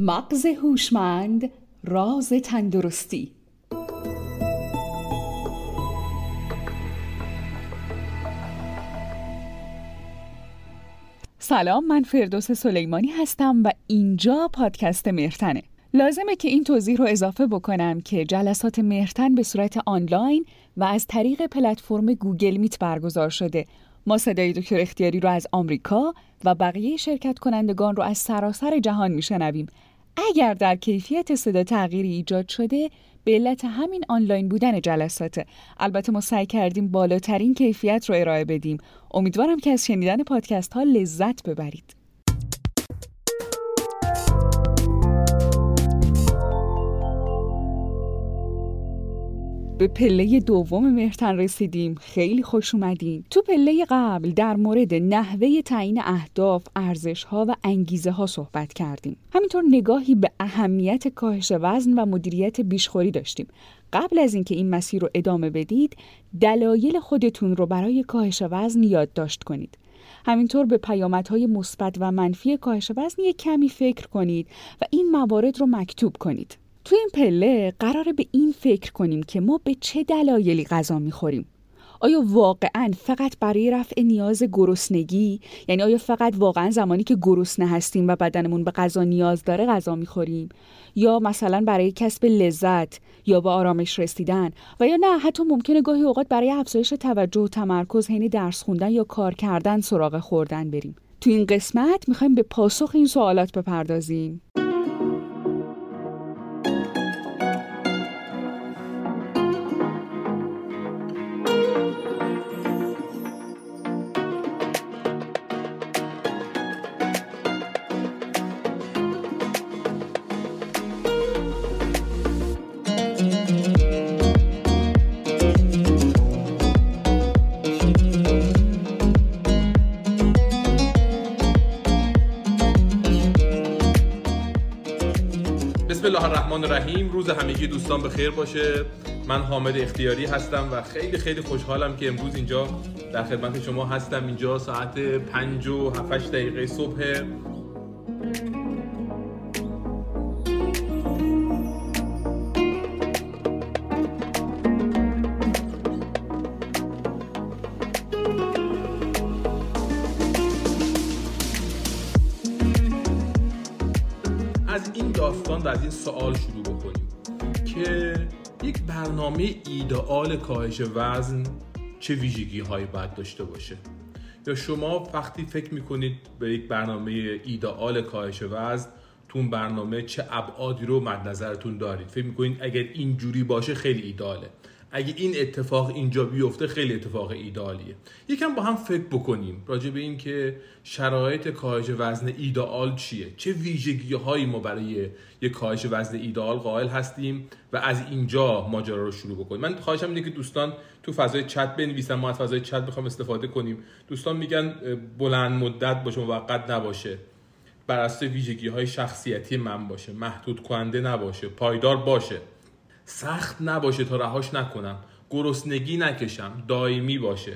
مغز هوشمند راز تندرستی. سلام من فردوس سلیمانی هستم و اینجا پادکست مرتنه لازمه که این توضیح رو اضافه بکنم که جلسات مرتن به صورت آنلاین و از طریق پلتفرم گوگل میت برگزار شده. ما صدای دکتر اختیاری رو از آمریکا و بقیه شرکت کنندگان رو از سراسر جهان میشنویم. اگر در کیفیت صدا تغییری ایجاد شده به علت همین آنلاین بودن جلساته. البته ما سعی کردیم بالاترین کیفیت رو ارائه بدیم. امیدوارم که از شنیدن پادکست ها لذت ببرید. به پله دوم مهرتن رسیدیم. خیلی خوش اومدین. تو پله قبل در مورد نحوه تعیین اهداف ارزش ها و انگیزه ها صحبت کردیم. همینطور نگاهی به اهمیت کاهش وزن و مدیریت بیشخوری داشتیم. قبل از اینکه این مسیر رو ادامه بدید دلایل خودتون رو برای کاهش وزن یادداشت کنید. همینطور به پیامدهای مثبت و منفی کاهش وزن یک کمی فکر کنید و این موارد رو مکتوب کنید. تو این پله قراره به این فکر کنیم که ما به چه دلایلی غذا می‌خوریم. آیا واقعا فقط برای رفع نیاز گرسنگی یعنی آیا فقط واقعا زمانی که گرسنه هستیم و بدنمون به غذا نیاز داره غذا می‌خوریم؟ یا مثلا برای کسب لذت یا به آرامش رسیدن؟ و یا نه حتی ممکنه گاهی اوقات برای افزایش توجه و تمرکز حین درس خوندن یا کار کردن سراغ خوردن بریم. تو این قسمت می‌خوایم به پاسخ این سوالات بپردازیم. رحیم روز همگی دوستان به خیر باشه. من حامد اختیاری هستم و خیلی خیلی خوشحالم که امروز اینجا در خدمت شما هستم. اینجا ساعت 5 و 7 دقیقه صبح. سوال شروع بکنیم. که یک برنامه ایدئال کاهش وزن چه ویژگی هایی باید داشته باشه؟ یا شما وقتی فکر می‌کنید به یک برنامه ایدئال کاهش وزن تو برنامه چه ابعادی رو مد نظرتون دارید؟ فکر می‌کنید اگر اینجوری باشه خیلی ایداله اگه این اتفاق اینجا بیفته خیلی اتفاق ایدالیه. یکم با هم فکر بکنیم راجع به این که شرایط کاهش وزن ایدئال چیه؟ چه ویژگی هایی ما برای یک کاهش وزن ایدئال قائل هستیم و از اینجا ماجرا رو شروع بکنیم. من خواهشم اینه که دوستان تو فضای چت بنویسن. ما از فضای چت بخوام استفاده کنیم. دوستان میگن بلند مدت باشه موقت نباشه. بر اساس ویژگی های شخصیتی من باشه. محدود کننده نباشه. پایدار باشه. سخت نباشه تا رهاش نکنم. گرسنگی نکشم. دائمی باشه.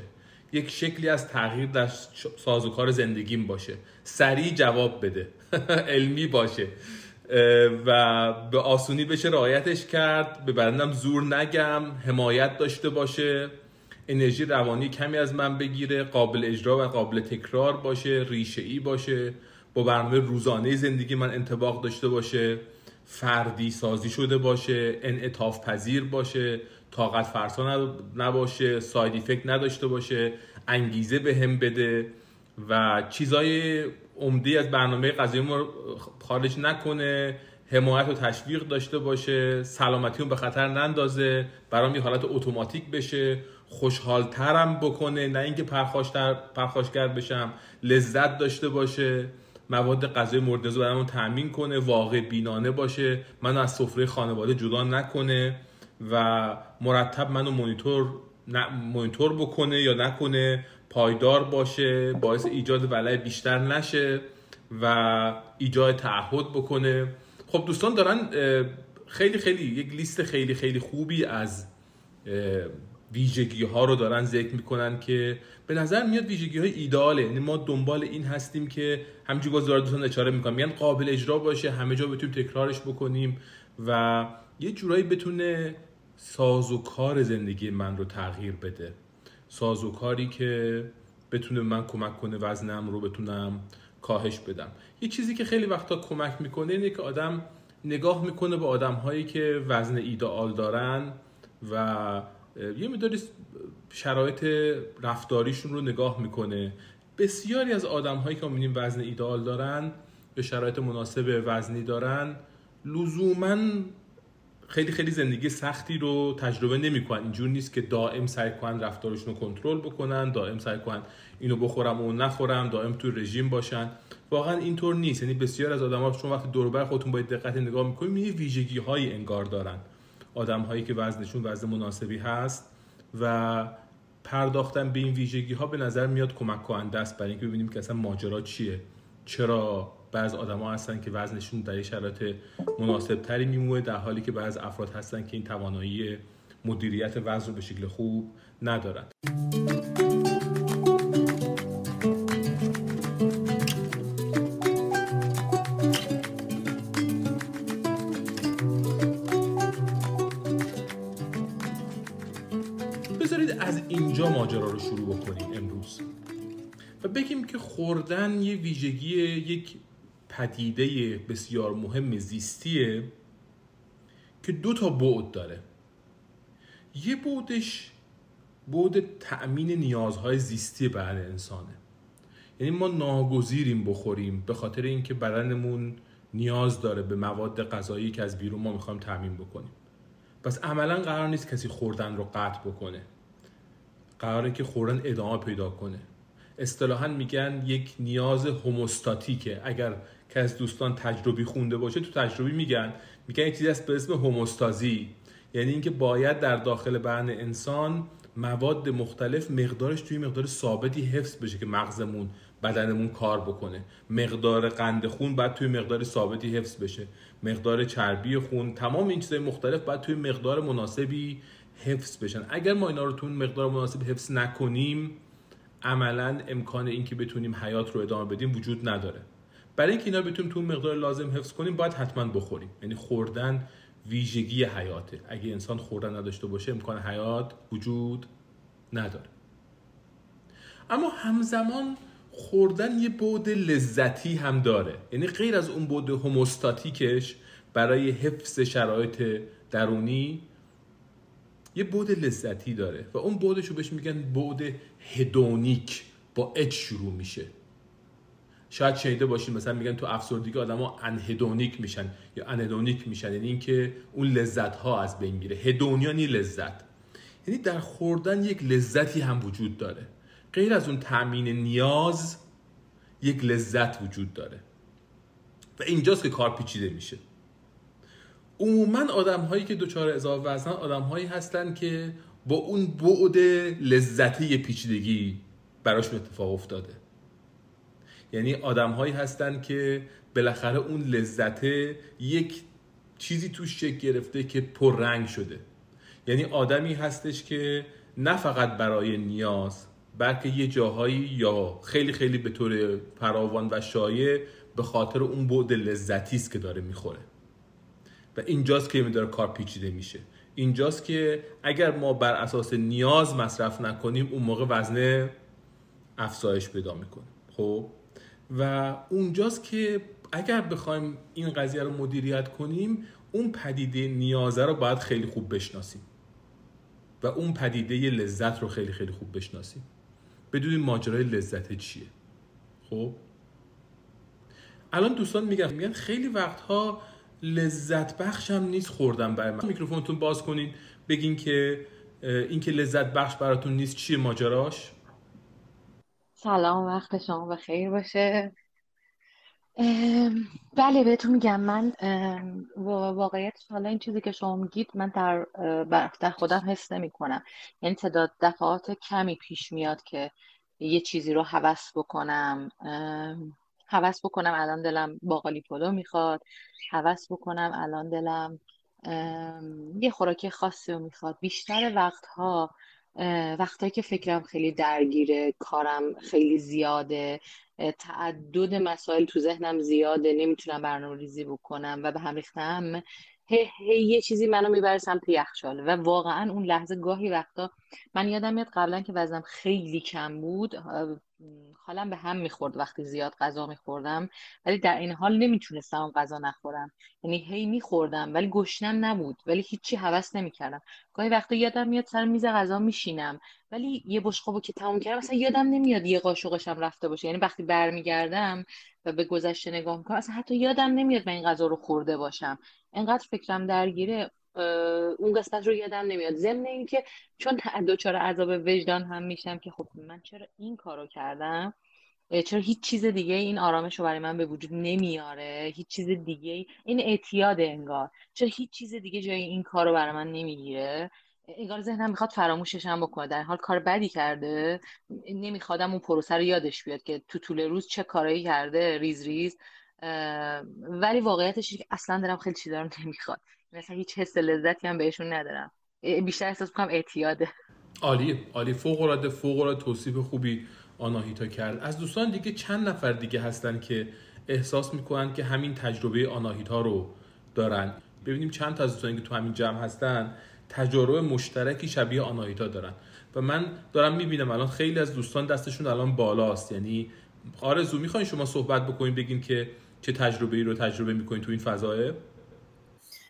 یک شکلی از تغییر در سازوکار زندگیم باشه. سریع جواب بده. علمی باشه. و به آسونی بشه رعایتش کرد. به بدنم زور نگم. حمایت داشته باشه. انرژی روانی کمی از من بگیره. قابل اجرا و قابل تکرار باشه. ریشه ای باشه. با برنامه روزانه زندگی من انتباق داشته باشه. فردی سازی شده باشه انعطاف پذیر باشه طاقت فرسا نباشه ساید افکت نداشته باشه انگیزه به هم بده و چیزای عمده از برنامه غذایی ما خارج نکنه حمایت و تشویق داشته باشه سلامتی به خطر نندازه برام یه حالت اتوماتیک بشه خوشحالترم بکنه نه اینکه پرخاشگر بشم لذت داشته باشه. مواد غذای مورد نیاز برامون تامین کنه واقع بینانه باشه. منو از سفره خانواده جدا نکنه و مرتب منو مونیتور مونیتور بکنه یا نکنه پایدار باشه باعث ایجاد ولع بیشتر نشه و ایجاد تعهد بکنه. خب دوستان دارن خیلی خیلی یک لیست خیلی خیلی خوبی از ویژگی ها رو دارن ذکر می‌کنن که به نظر میاد ویژگی های ایداله یعنی ما دنبال این هستیم که همینجوری گذار دوستان اشاره می‌کنم. میگن قابل اجرا باشه همه جا بتونیم تکرارش بکنیم و یه جورایی بتونه ساز و کار زندگی من رو تغییر بده. ساز و کاری که بتونه من کمک کنه وزنم رو بتونم کاهش بدم. یه چیزی که خیلی وقتا کمک می‌کنه اینه که آدم نگاه می‌کنه به آدم هایی که وزن ایدئال دارن و یه مداری شرایط رفتاریشون رو نگاه می‌کنه. بسیاری از آدم هایی که می‌بینیم وزن ایدئال دارن به شرایط مناسب وزنی دارن لزوما خیلی خیلی زندگی سختی رو تجربه نمی‌کنن. اینجور نیست که دائم سعی کنن رفتارشون رو کنترل بکنن دائم سعی کنن اینو بخورم و نخورم دائم تو رژیم باشن. واقعا اینطور نیست. یعنی بسیار از آدم‌ها چون وقتی دور بر خودتون با دقت نگاه می‌کنید می‌بینید ویژگی های انگار دارن. آدم هایی که وزنشون وزن مناسبی هست و پرداختن به این ویژگی ها به نظر میاد کمک کننده است برای اینکه ببینیم که اصلا ماجرا چیه. چرا بعض آدما هستن که وزنشون در شرایط مناسب تری میمونه در حالی که بعض افراد هستن که این توانایی مدیریت وزن رو به شکل خوب ندارن. بگیم که خوردن یه ویژگی یک پدیده بسیار مهم زیستیه که دو تا بعد داره. یه بعدش بعد تأمین نیازهای زیستی بدن انسانه. یعنی ما ناگزیریم بخوریم به خاطر اینکه بدنمون نیاز داره به مواد غذایی که از بیرون ما می‌خوایم تأمین بکنیم. پس عملا قرار نیست کسی خوردن رو قطع بکنه. قراره که خوردن ادامه پیدا کنه. اصطلاحا میگن یک نیاز هموستاتیکه اگر که از دوستان تجربی خونده باشه تو تجربی میگن. میگن یک چیزی هست به اسم هموستازی یعنی اینکه باید در داخل بدن انسان مواد مختلف مقدارش توی مقدار ثابتی حفظ بشه که مغزمون بدنمون کار بکنه. مقدار قند خون باید توی مقدار ثابتی حفظ بشه. مقدار چربی خون تمام این چیزهای مختلف باید توی مقدار مناسبی حفظ بشن. اگر ما اینا رو تو مقدار مناسب حفظ نکنیم عملا امکان اینکه بتونیم حیات رو ادامه بدیم وجود نداره. برای اینکه اینا بتونیم تو مقدار لازم حفظ کنیم باید حتما بخوریم. یعنی خوردن ویژگی حیاته. اگه انسان خوردن نداشته باشه امکان حیات وجود نداره. اما همزمان خوردن یه بود لذتی هم داره. یعنی غیر از اون بود هموستاتیکش برای حفظ شرایط درونی یه بود لذتی داره و اون بودش رو بهش میگن بود هدونیک. با اچ شروع میشه. شاید شنیده باشید مثلا میگن تو افسردگی آدما انهدونیک میشن یا انهدونیک میشن. یعنی اینکه اون لذت ها از بین میره. هدونیانی لذت. یعنی در خوردن یک لذتی هم وجود داره. غیر از اون تامین نیاز یک لذت وجود داره. و اینجاست که کار پیچیده میشه. عموما آدم هایی که دچار اضافه وزن آدم هایی هستن که با اون بعد لذتی پیچیدگی براشون اتفاق افتاده. یعنی آدم هایی هستن که بالاخره اون لذت یک چیزی توش شکل گرفته که پر رنگ شده. یعنی آدمی هستش که نه فقط برای نیاز بلکه یه جاهایی یا خیلی خیلی به طور فراوان و شایع به خاطر اون بعد لذتی است که داره می‌خوره. و اینجاست که داره کار پیچیده میشه. اینجاست که اگر ما بر اساس نیاز مصرف نکنیم اون موقع وزنه افزایش پیدا می‌کنه. خب؟ و اونجاست که اگر بخوایم این قضیه رو مدیریت کنیم اون پدیده نیازه رو باید خیلی خوب بشناسیم. و اون پدیده لذت رو خیلی خیلی خوب بشناسیم. بدونیم ماجرای لذت چیه. خب؟ الان دوستان میگن میگن خیلی وقتها لذت بخش هم نیست خوردن برای من. میکروفونتون باز کنین بگین که این که لذت بخش براتون نیست چیه ماجراش؟ سلام وقت شما بخیر باشه. بله بهتون میگم من واقعیت حالا این چیزی که شما میگید من در در خودم حس نمی کنم یعنی تعداد دفعات کمی پیش میاد که یه چیزی رو حوس بکنم. حوس بکنم الان دلم باقالی پلو می‌خواد. حوس بکنم الان دلم یه خوراکی خاصی رو می‌خواد. بیشتر وقتها وقتایی که فکرم خیلی درگیره کارم خیلی زیاده تعدد مسائل تو ذهنم زیاده نمی‌تونم برنامه ریزی بکنم و به هم ریختم. هی, هی یه چیزی منو می‌بره سمت یخچال و واقعا اون لحظه گاهی وقتا من یادم میاد قبلا که وزنم خیلی کم بود حالم به هم می‌خورد وقتی زیاد غذا میخوردم ولی در این حال نمی‌تونستم غذا نخورم. یعنی هی میخوردم ولی گشنم نبود ولی هیچی حوس نمی‌کردم. گاهی وقتا یادم میاد سر میز غذا میشینم ولی یه بشقابو که تموم کردم مثلا یادم نمیاد یه قاشقشم رفته باشه. یعنی وقتی برمیگردم و به گذشته نگاه می‌کنم اصلا حتی یادم نمیاد من این غذا رو خورده باشم. انقدر فکرم درگیره. اون قسمت رو یادم نمیاد. ضمن اینکه چون دوچار عذاب وجدان هم میشم که خب من چرا این کارو کردم؟ چرا هیچ چیز دیگه این آرامش رو برای من به وجود نمیاره؟ هیچ چیز دیگه این اعتیاد انگار. چرا هیچ چیز دیگه جای این کار رو برای من نمی‌گیره؟ انگار ذهنم می‌خواد فراموشش هم بکنه. در حال کار بدی کرده. نمیخوادم اون پروسه رو یادش بیاد که تو طول روز چه کارایی کرده. ریز ریز. ولی واقعیتش که اصلا دارم خیلی چیزا رو نمی‌خواد مثلا هیچ حس لذتی هم بهشون ندارم. بیشتر احساس می‌کنم اعتیاده. عالی عالی. فوق العاده فوق العاده توصیف خوبی آناهیتا کرد. از دوستان دیگه چند نفر دیگه هستن که احساس می‌کنن که همین تجربه آناهیتا رو دارن؟ ببینیم چند تا از دوستانی که تو همین جمع هستن تجربه مشترکی شبیه آناهیتا دارن. و من دارم می‌بینم الان خیلی از دوستان دستشون الان بالاست. یعنی آرزو می‌خواین شما صحبت بکنین بگین که چه تجربه ای رو تجربه می‌کنین تو این فضایه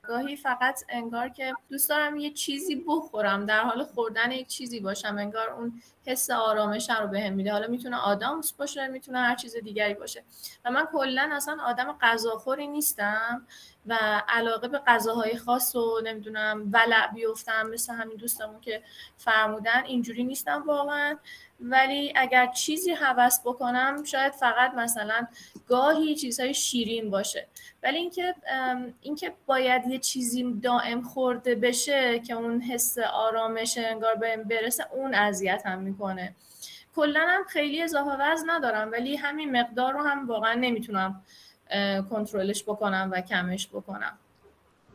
گاهی فقط انگار که دوست دارم یه چیزی بخورم در حال خوردن یک چیزی باشم انگار اون حس آرامش رو بهم میده. حالا می‌تونه آدامس باشه می‌تونه هر چیز دیگری باشه. و من کلا اصلا آدم غذاخوری نیستم. و علاقه به غذاهای خاص و نمی‌دونم ولع بیفتم مثل همین دوستمون که فرمودن اینجوری نیستم واقعا. ولی اگر چیزی هوس بکنم شاید فقط مثلا گاهی چیزهای شیرین باشه. ولی اینکه اینکه باید یه چیزی دائم خورده بشه که اون حس آرامش انگار بهم برسه اون اذیت هم می‌کنه. کلا هم خیلی اضافه وزن ندارم ولی همین مقدار رو هم واقعا نمی‌تونم کنترلش بکنم و کمش بکنم.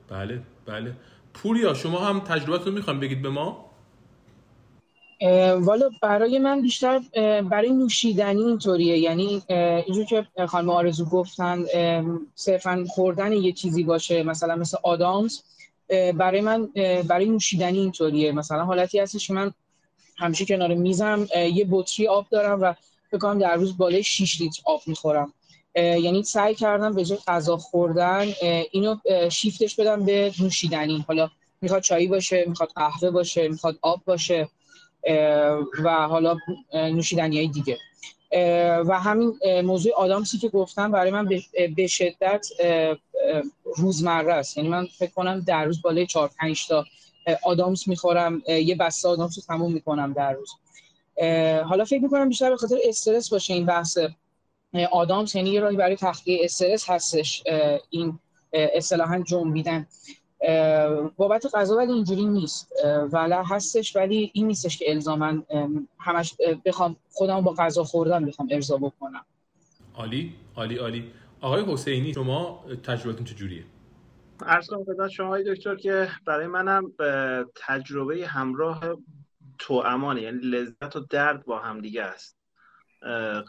بله بله. پوریا شما هم تجربتون می‌خوام بگید به ما؟ والا برای من بیشتر برای نوشیدنی اینطوریه. یعنی اینجور که خانم آرزو گفتن صرفا خوردن یه چیزی باشه مثلا مثل آدامز. برای من برای نوشیدنی اینطوریه. مثلا حالتی هستش که من همیشه کنار میزم یه بطری آب دارم و فکر در روز بالای 6 لیتر آب می‌خورم. یعنی سعی کردم به جای غذا خوردن اینو شیفتش بدم به نوشیدنی. حالا می‌خواد چایی باشه می‌خواد قهوه باشه می‌خواد آب باشه و حالا نوشیدنی های دیگه. و همین موضوع آدامسی که گفتم برای من به شدت روزمره است. یعنی من فکر کنم در روز بالای 4 5 تا آدامس می‌خورم یه بسته آدامس رو تموم می‌کنم در روز. حالا فکر می‌کنم بیشتر به خاطر استرس باشه این بحث. آدامس یعنی یه راهی برای تخلیه استرس هستش این اصطلاحا جنبیدن. بابت غذا ولی اینجوری نیست. ولی هستش ولی این نیستش که الزاما همش بخوام خودم با غذا خوردن بخوام ارضا بکنم. عالی عالی عالی. آقای حسینی شما تجربتون چجوریه؟ عرض کنم خدمت شما دکتر که برای منم تجربه همراه تو امانه یعنی لذت و درد با هم دیگه است.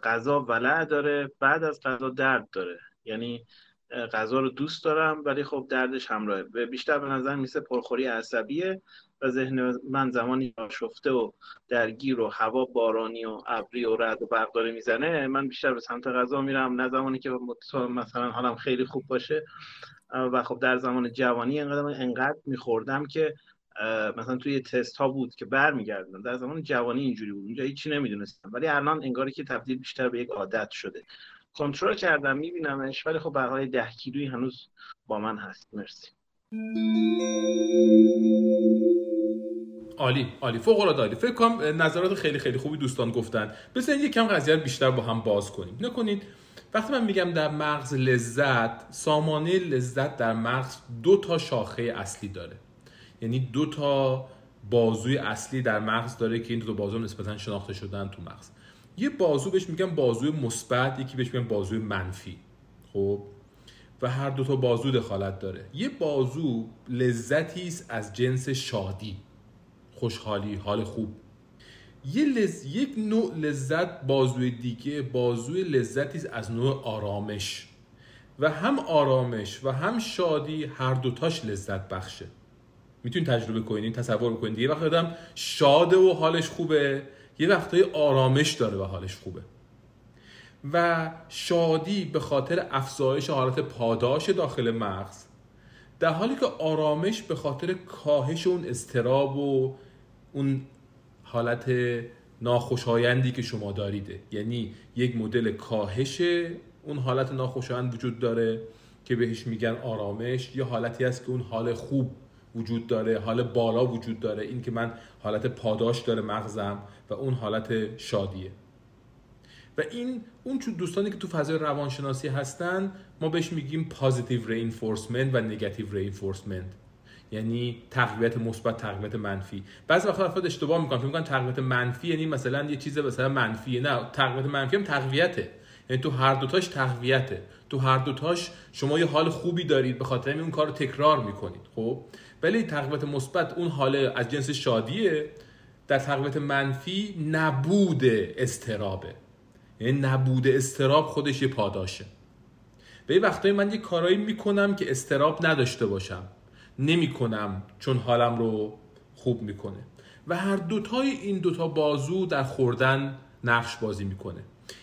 غذا ولع داره بعد از غذا درد داره. یعنی غذا رو دوست دارم ولی خب دردش همراهه. بیشتر به نظر میسه پرخوری عصبیه و ذهن من زمانی آشفته و درگیر و هوا بارانی و ابری و رد و برق داره می‌زنه من بیشتر به سمت غذا میرم. نه زمانی که مثلا حالم خیلی خوب باشه و خب در زمان جوانی انقدر انقدر میخوردم که مثلا توی تست ها بود که برمیگردم در زمان جوانی اینجوری بود. اونجا هیچی نمی‌دونستم. ولی الان انگاری که تبدیل بیشتر به یک عادت شده. کنترل کردم میبینمش. ولی خب برای ده کیلویی هنوز با من هست. مرسی. عالی عالی. فوق العاده عالی. فکر کنم نظرات خیلی خیلی خوبی دوستان گفتن. بذارید یک کم قضیه رو بیشتر با هم باز کنیم. نکنید وقتی من میگم در مغز لذت سامانه لذت در مغز دو تا شاخه اصلی داره. یعنی دو تا بازوی اصلی در مغز داره که این دو بازو نسبتا شناخته شدن تو مغز. یه بازو بهش میگن بازوی مثبت یکی بهش میگن بازوی منفی. خب؟ و هر دو تا بازو دخالت داره. یه بازو لذتی است از جنس شادی. خوشحالی حال خوب. یه لز... یک نوع لذت بازوی دیگه بازوی لذتی از نوع آرامش. و هم آرامش و هم شادی هر دوتاش لذت بخشه. می‌تونید تجربه کنید تصور بکنید یه وقت آدم شاده و حالش خوبه یه وقتای آرامش داره و حالش خوبه. و شادی به خاطر افزایش حالت پاداش داخل مغز در حالی که آرامش به خاطر کاهش اون استراب و اون حالت ناخوشایندی که شما داریده. یعنی یک مدل کاهش اون حالت ناخوشایند وجود داره که بهش میگن آرامش یا حالتی است که اون حال خوب وجود داره حال بالا وجود داره. این که من حالت پاداش داره مغزم و اون حالت شادیه. و این اون چون دوستانی که تو فضای روانشناسی هستن ما بهش میگیم positive reinforcement و negative reinforcement یعنی تقویت مثبت تقویت منفی. بعضی وقتا افراد اشتباه می‌کنن فکر می‌کنن تقویت منفی یعنی مثلا یه چیز مثلا منفیه. نه تقویت منفی هم تقویته. یعنی تو هر دوتاش تقویته. تو هر دوتاش شما یه حال خوبی دارید به خاطر اون کار رو تکرار می‌کنید خب؟ ولی تقویت مثبت اون حال از جنس شادیه در تقویت منفی نبود اضطرابه. یعنی نبود استراب خودش یه پاداشه. به یه وقتایی من یه کارایی می‌کنم که استراب نداشته باشم. نمی‌کنم چون حالم رو خوب می‌کنه. و هر دوتای این دوتا بازو در خوردن نقش بازی می‌کنه.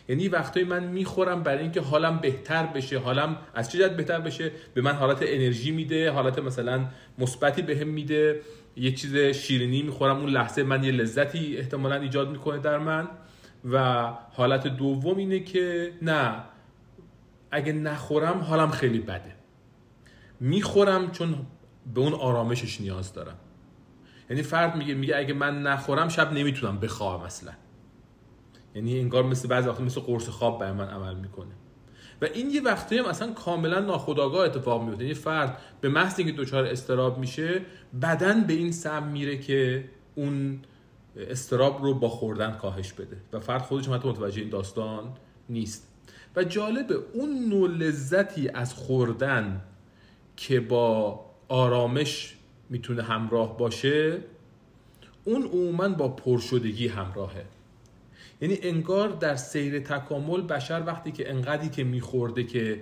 یعنی وقتایی من می‌خورم برای اینکه حالم بهتر بشه حالم از چه بهتر بشه؟ به من حالت انرژی میده حالت مثلا مثبتی بهم میده. یه چیز شیرینی می‌خورم اون لحظه من یه لذتی احتمالا ایجاد می‌کنه در من. و حالت دوم اینه که نه اگه نخورم حالم خیلی بده. می‌خورم چون به اون آرامشش نیاز دارم. یعنی فرد میگه میگه اگه من نخورم شب نمی‌تونم بخوابم اصلا. یعنی انگار مثل بعضی وقتا مثل قرص خواب برای من عمل می‌کنه. و این یه وقتی هم اصلا کاملا ناخودآگاه اتفاق میفته یعنی فرد به محض اینکه دچار استراب میشه بدن به این سم میره که اون استراب رو با خوردن کاهش بده. و فرد خودش هم متوجه این داستان نیست. و جالبه اون نوع لذتی از خوردن که با آرامش می‌تونه همراه باشه اون عموما با پرشدگی همراهه. یعنی انگار در سیر تکامل بشر وقتی که انقدری که میخورده که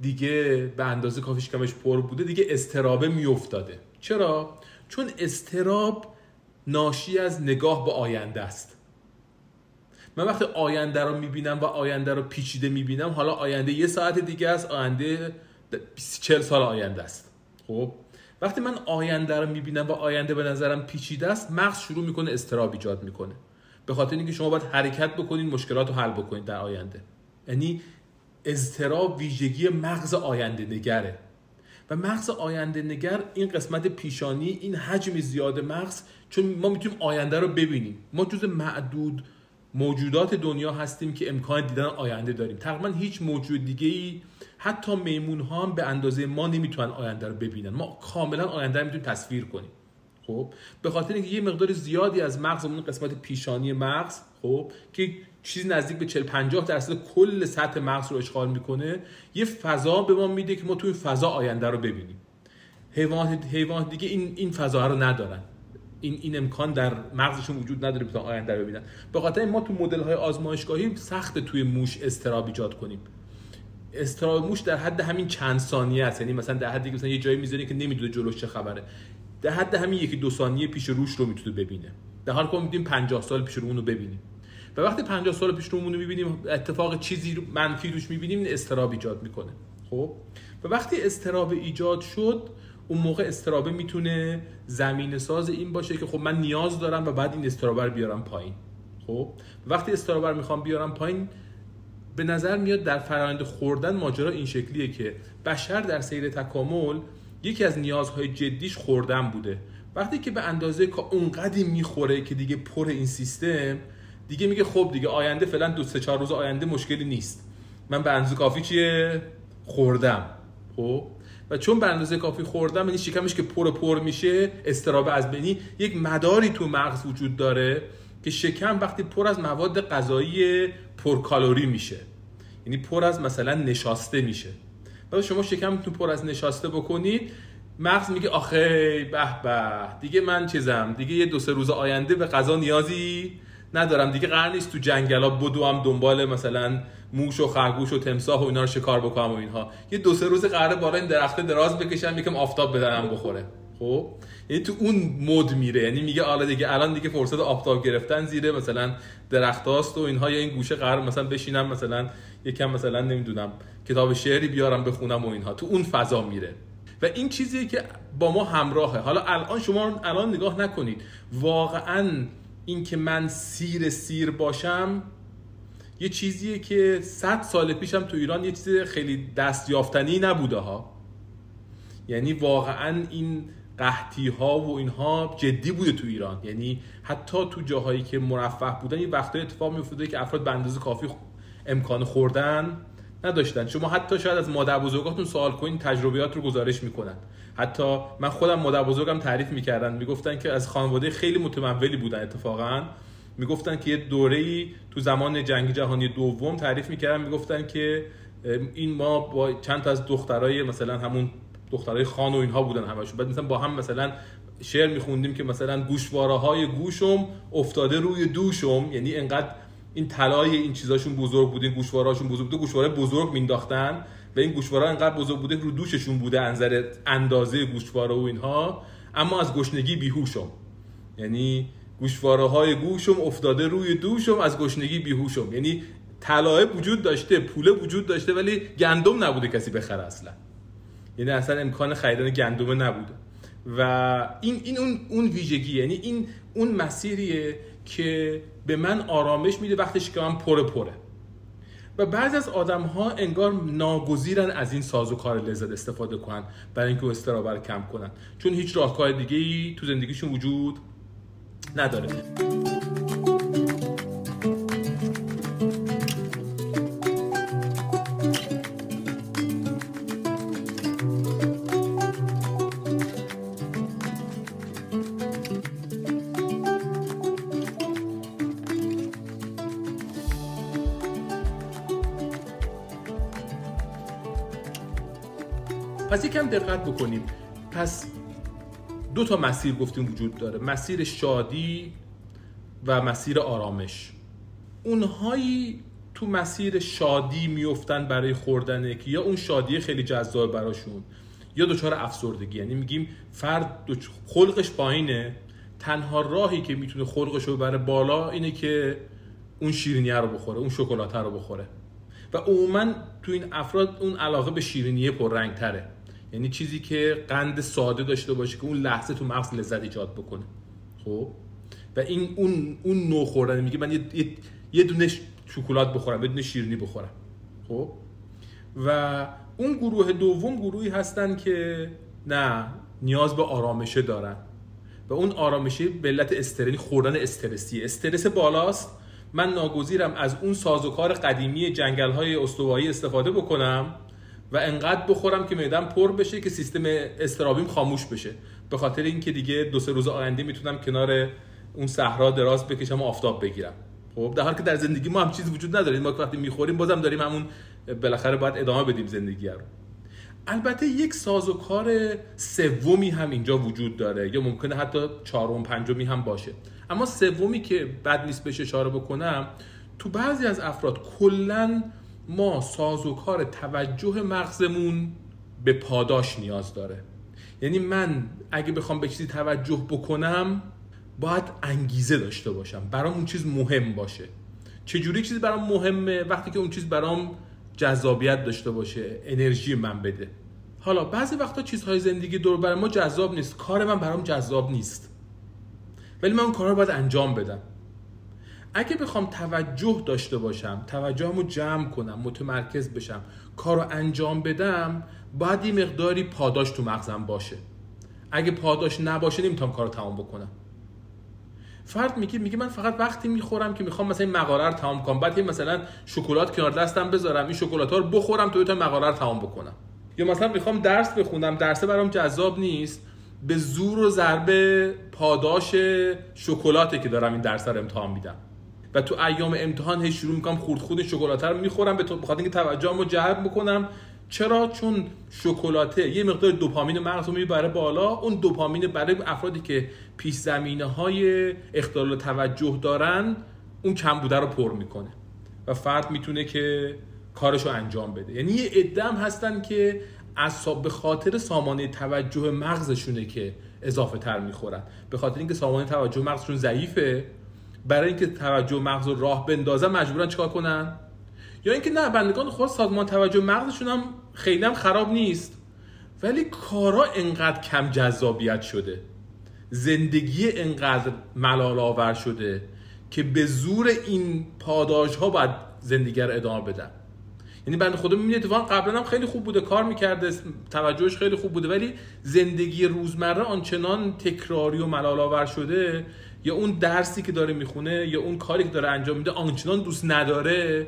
دیگه به اندازه کافیش کمش پر بوده دیگه استرابه میافتاده. چرا؟ چون استراب ناشی از نگاه به آینده است. من وقتی آینده رو می‌بینم و آینده رو پیچیده می‌بینم حالا آینده یه ساعت دیگه است آینده 40 سال آینده است. خب؟ وقتی من آینده رو می‌بینم و آینده به نظرم پیچیده است مغز شروع می‌کنه استراب ایجاد می‌کنه. به خاطر اینکه شما باید حرکت بکنید مشکلات رو حل بکنید در آینده. یعنی اضطراب ویژگی مغز آینده نگره. و مغز آینده نگر این قسمت پیشانی این حجم زیاد مغز چون ما می‌تونیم آینده رو ببینیم. ما جز معدود موجودات دنیا هستیم که امکان دیدن آینده داریم. تقریبا هیچ موجود دیگه ای حتی میمون ها هم به اندازه ما نمی‌تونن آینده رو ببینن. ما کاملا آینده رو می‌تونیم تصویر کنیم. خب؟ به خاطر اینکه یه مقدار زیادی از مغزمون قسمت پیشانی مغز خب؟ که چیزی نزدیک به 40 50 درصد کل سطح مغز رو اشغال می‌کنه یه فضا به ما میده که ما توی فضا آینده رو ببینیم. حیوان حیوان دیگه این این فضا رو ندارن. این این امکان در مغزشون وجود نداره بتونن آینده رو ببینن. به خاطر ما تو مدل های آزمایشگاهی سخت توی موش استراب ایجاد کنیم. استراب موش در حد همین چند ثانیه است. یعنی مثلا در حدی که مثلا یه جایی می‌ذاری که نمی‌دونه جلوش چه خبره. در حد همین یکی دو ثانیه پیش روش رو می‌تونه ببینه. در حال که میدیم 50 سال پیش رو رو ببینیم. و وقتی 50 سال پیش رو رو می‌بینیم اتفاق چیزی منفی روش می‌بینیم این استراب ایجاد می‌کنه. خب؟ و وقتی استراب ایجاد شد اون موقع استرابه می‌تونه زمین ساز این باشه که خب من نیاز دارم و بعد این استرابه رو بیارم پایین. خب؟ وقتی استرابه رو می‌خوام بیارم پایین به نظر میاد در فرآیند خوردن ماجرا این شکلیه که بشر در سیر تکامل یکی از نیازهای جدیش خوردن بوده. وقتی که به اندازه که اونقدی می‌خوره که دیگه پر این سیستم دیگه میگه خب دیگه آینده فعلا دو سه چهار روز آینده مشکلی نیست. من به اندازه کافی چیه؟ خوردم. خب؟ و چون به اندازه کافی خوردم یعنی شکمش که پر پر میشه استرابه از بینی یک مداری تو مغز وجود داره که شکم وقتی پر از مواد غذایی کالری میشه. یعنی پر از مثلا نشاسته میشه. و شما شکمتون پر از نشاسته بکنید. مغز میگه آخه به به. دیگه من چیزم دیگه یه دو سه روز آینده به غذا نیازی ندارم. دیگه قرار نیست تو جنگلا بدوم دنبال مثلا موش و خرگوش و تمساح و اینا رو شکار بکنم و اینها. یه دو سه روز قراره بالا این درخت دراز بکشم یکم آفتاب بدنم بخوره. خب یعنی تو اون مود میره. یعنی میگه حالا دیگه الان دیگه فرصت آفتاب گرفتن زیره مثلا درختاست و اینها یا این گوشه قرار مثلا بشینم مثلا یکم مثلا نمی‌دونم کتاب شعری بیارم بخونم و اینها. تو اون فضا میره. و این چیزیه که با ما همراهه. حالا الان شما الان نگاه نکنید. واقعا این که من سیر سیر باشم یه چیزیه که صد سال پیشم تو ایران یه چیز خیلی دستیافتنی نبوده ها. یعنی واقعا این قحطی ها و اینها جدی بوده تو ایران. یعنی حتی تو جاهایی که مرفه بودن یه وقتای اتفاق میافتاده که افراد به اندازه کافی امکان خوردن نداشتن. شما حتی شاید از مادر بزرگاتون سوال کنین تجربیات رو گزارش می‌کنن. حتی من خودم مادر بزرگم تعریف می‌کردن. می‌گفتن که از خانواده خیلی متمولی بودن اتفاقا. می‌گفتن که یه دوره تو زمان جنگ جهانی دوم تعریف می‌کردن. می‌گفتن که این ما با چند تا از دخترای مثلا همون دخترای خان و اینها بودن همشون. بعد مثلا با هم مثلا شعر میخوندیم که مثلا گوشواره های گوشم افتاده روی دوشم. یعنی انقدر این طلای این چیزاشون بزرگ بود این گوشوارهاشون بزرگ بوده. گوشواره بزرگ مینداختن و این گوشواره انقدر بزرگ بوده رو دوششون بوده انظر اندازه گوشواره و اینها. اما از گشنگی بیهوشم. یعنی گوشواره های گوشم افتاده روی دوشم از گشنگی بیهوشم. یعنی طلای وجود داشته پوله وجود داشته ولی گندم نبوده کسی بخره اصلا. یعنی اصلا امکان خریدن گندم نبوده و این این اون اون ویژگی یعنی این اون مسیریه که به من آرامش میده وقتش که من پره پره. و بعض از آدم ها انگار ناگزیرن از این ساز و کار لذت استفاده کنن برای اینکه استرابر کم کنن. چون هیچ راهکار دیگه ای تو زندگیشون وجود نداره. یکم دقت بکنیم. پس دو تا مسیر گفتیم وجود داره. مسیر شادی و مسیر آرامش. اونهایی تو مسیر شادی میفتن برای خوردن که یا اون شادی خیلی جذاب براشون یا دچار افسردگی. یعنی میگیم فرد خلقش پایینه. تنها راهی که می‌تونه خلقش رو بره بالا اینه که اون شیرینیه رو بخوره اون شکلات رو بخوره. و عموما تو این افراد اون علاقه به شیرینیه پررنگ تره یعنی چیزی که قند ساده داشته باشه که اون لحظه تو مغز لذت ایجاد بکنه. خب؟ و این اون اون نوع خوردن میگه من یه, یه دونه شکلات بخورم یه دونه شیرینی بخورم. خب؟ و اون گروه دوم گروهی هستن که نه نیاز به آرامشه دارن. و اون آرامشه به علت استرسی خوردن استرسی استرس بالاست. من ناگزیرم از اون سازوکار قدیمی جنگل های استوایی استفاده بکنم. و انقدر بخورم که معدم پر بشه که سیستم استرابیم خاموش بشه. به خاطر اینکه دیگه دو سه روز آینده می‌تونم کنار اون صحرا دراز بکشم و آفتاب بگیرم. خب در حالی که در زندگی ما هم چیزی وجود نداره. ما وقتی می‌خوریم بازم داریم همون بالاخره باید ادامه بدیم زندگی رو. البته یک سازوکار سومی هم اینجا وجود داره یا ممکنه حتی چهارم پنجمی هم باشه. اما سومی که بد نیست بهش اشاره بکنم تو بعضی از افراد کلا ما سازوکار توجه مغزمون به پاداش نیاز داره. یعنی من اگه بخوام به چیزی توجه بکنم باید انگیزه داشته باشم. برام اون چیز مهم باشه. چجوری چیزی برام مهمه؟ وقتی که اون چیز برام جذابیت داشته باشه انرژی من بده. حالا بعضی وقتا چیزهای زندگی دور برای ما جذاب نیست. کار من برام جذاب نیست. ولی من اون کار رو باید انجام بدم. اگه بخوام توجه داشته باشم توجهمو جمع کنم متمرکز بشم کار رو انجام بدم باید یه مقداری پاداش تو مغزم باشه. اگه پاداش نباشه نمی‌تونم کار رو تمام بکنم. فرد میگه میگه من فقط وقتی می‌خورم که می‌خوام مثلا مقاله رو تمام کنم. بعد مثلا شکلات کنار دستم بذارم این شکلات ها رو بخورم تا تا مقاله رو تمام بکنم. یا مثلا می‌خوام درس بخونم درس برام جذاب نیست به زور و ضربه پاداش شکلاته که دارم این درس رو امتحان میدم. و تو ایام امتحان هی شروع می‌کنم خورد خود شکلات رو می‌خورم به خاطر اینکه توجهمو جلب می‌کنم. چرا؟ چون شکلاته. یه مقدار دوپامین مغز رو می‌بره بالا. اون دوپامین برای افرادی که پیش زمینه های اختلال توجه دارن اون کم بوده رو پر می‌کنه و فرد می‌تونه که کارشو انجام بده. یعنی یه ادم هستن که از به خاطر سامانه توجه مغزشونه که اضافه تر می‌خورن. به خاطر اینکه سامانه توجه مغزشون ضعیفه برای اینکه توجه مغز رو راه بندازن مجبورن چیکار کنن؟ یا اینکه نه بندگان خود سازمان توجه مغزشون هم خیلی هم خراب نیست. ولی کارا انقدر کم جذابیت شده. زندگی انقدر ملال آور شده که به زور این پاداش ها باید زندگی رو ادامه بدن. یعنی بنده خدا می‌بینه اتفاقا قبلا هم خیلی خوب بوده کار می‌کرده توجهش خیلی خوب بوده. ولی زندگی روزمره آنچنان تکراری و ملال آور شده یا اون درسی که داره می‌خونه یا اون کاری که داره انجام میده آنچنان دوست نداره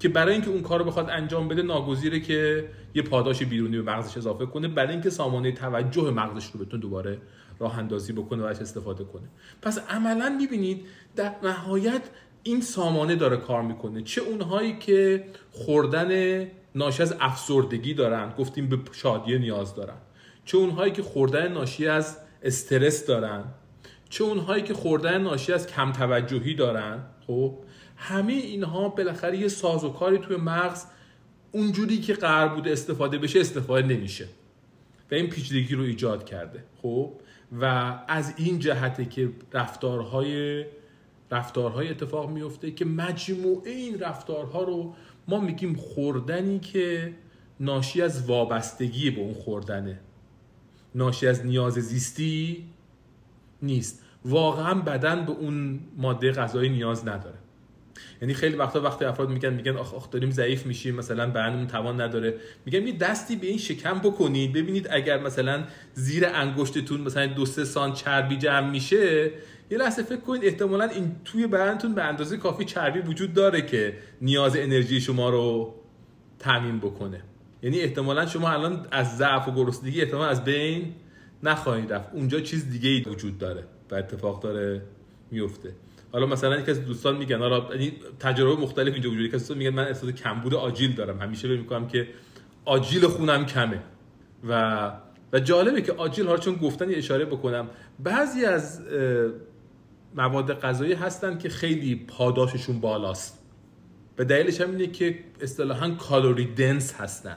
که برای اینکه اون کار بخواد انجام بده ناگزیره که یه پاداش بیرونی به مغزش اضافه کنه برای اینکه سامانه توجه مغزش رو بتونه دوباره راه اندازی بکنه و استفاده کنه. پس عملا می‌بینید در نهایت این سامانه داره کار می‌کنه. چه اونهایی که خوردن ناشی از افسردگی دارن گفتیم به شادی نیاز دارن. چه اونهایی که خوردن ناشی از استرس دارن. چه اونهایی که خوردن ناشی از کم توجهی دارن خب؟ همه اینها بالاخره یه سازوکاری توی مغز اونجوری که قرار بوده استفاده بشه استفاده نمیشه. و این پیچیدگی رو ایجاد کرده خب؟ و از این جهته که رفتارهای رفتارهای اتفاق میفته که مجموعه این رفتارها رو ما میگیم خوردنی که ناشی از وابستگی به اون خوردنه. ناشی از نیاز زیستی نیست. واقعا بدن به اون ماده غذایی نیاز نداره. یعنی خیلی وقتا وقتی افراد میگن میگن آخ آخ داریم ضعیف میشیم مثلا بدنمون توان نداره. میگم یه دستی به این شکم بکنید. ببینید اگر مثلا زیر انگشتتون مثلا دو سه سان چربی جمع میشه یه لحظه فکر کنید احتمالا این توی بدنتون به اندازه کافی چربی وجود داره که نیاز انرژی شما رو تامین بکنه. یعنی احتمالا شما الان از ضعف و گرسنگی احتمال از بین نخواهید رفت. اونجا چیز دیگه ای وجود داره. و اتفاق داره میفته. حالا مثلا یکی از دوستان میگن حالا یعنی تجربه مختلف اینجا وجود که میگن من احساس کمبود آجیل دارم. همیشه فکر می‌کنم که آجیل خونم کمه. و و جالبه که آجیل ها چون گفتن اشاره بکنم بعضی از مواد غذایی هستن که خیلی پاداششون بالاست. به دلیلش هم اینه که اصطلاحا کالوری دنس هستن.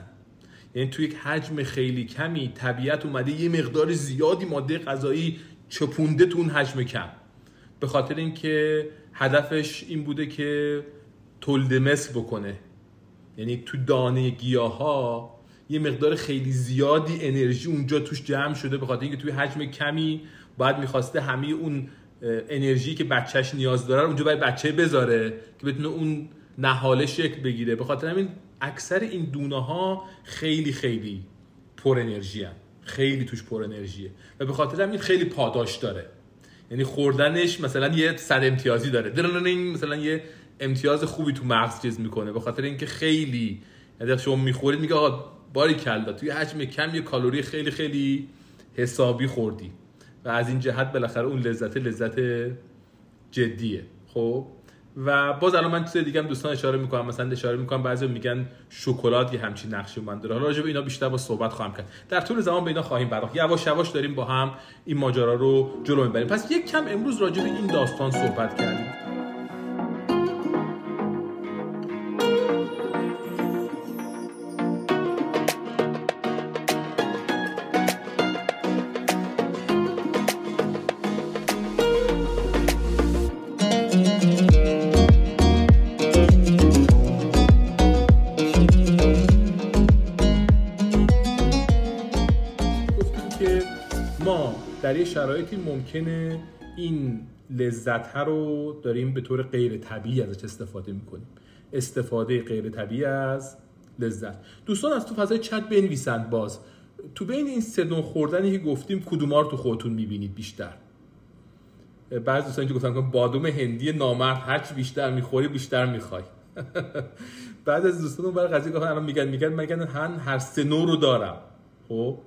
یعنی توی یک حجم خیلی کمی طبیعت اومده یه مقدار زیادی ماده غذایی چپونده تو اون حجم کم. به خاطر اینکه هدفش این بوده که تولد مثل بکنه. یعنی تو دانه گیاه ها یه مقدار خیلی زیادی انرژی اونجا توش جمع شده به خاطر اینکه توی حجم کمی باید می‌خواسته همه اون انرژی که بچهش نیاز داره اونجا باید بچه بذاره که بتونه اون نهاله شکل بگیره. به خاطر همین اکثر این دونه ها خیلی خیلی پر انرژی هم. خیلی توش پر انرژیه. و به خاطر همین خیلی پاداش داره. یعنی خوردنش مثلا یه صد امتیازی داره. این مثلا یه امتیاز خوبی تو مغز چیز می‌کنه. به خاطر اینکه خیلی یعنی شما می‌خورید میگه آقا باری کلا توی حجم کم یه کالری خیلی خیلی حسابی خوردی. و از این جهت بالاخره اون لذت لذت جدیه. خب؟ و باز الان من چیز دیگه هم دوستان اشاره می‌کنم. مثلا اشاره می‌کنم بعضی میگن شکلات یه همچین نقشی من داره راجع به اینا بیشتر با صحبت خواهم کرد. در طول زمان به اینا خواهیم پرداخت. یواش یواش داریم با هم این ماجرا رو جلو می‌بریم. پس یک کم امروز راجع این داستان صحبت کردیم. شرایطی ممکنه این لذت ها رو داریم به طور غیر طبیعی ازش استفاده می‌کنیم. استفاده غیر طبیعی از لذت. دوستان از تو فضای چت بنویسند باز. تو بین این نوع خوردنی که گفتیم کدوما رو تو خودتون می‌بینید بیشتر؟ بعضی دوستان که گفتن بادوم هندی نامرد هرچی بیشتر می‌خوری بیشتر می‌خوای. بعد از دوستان اون برای قضیه الان میگن میگن میگن هن هر سه رو دارم. خب؟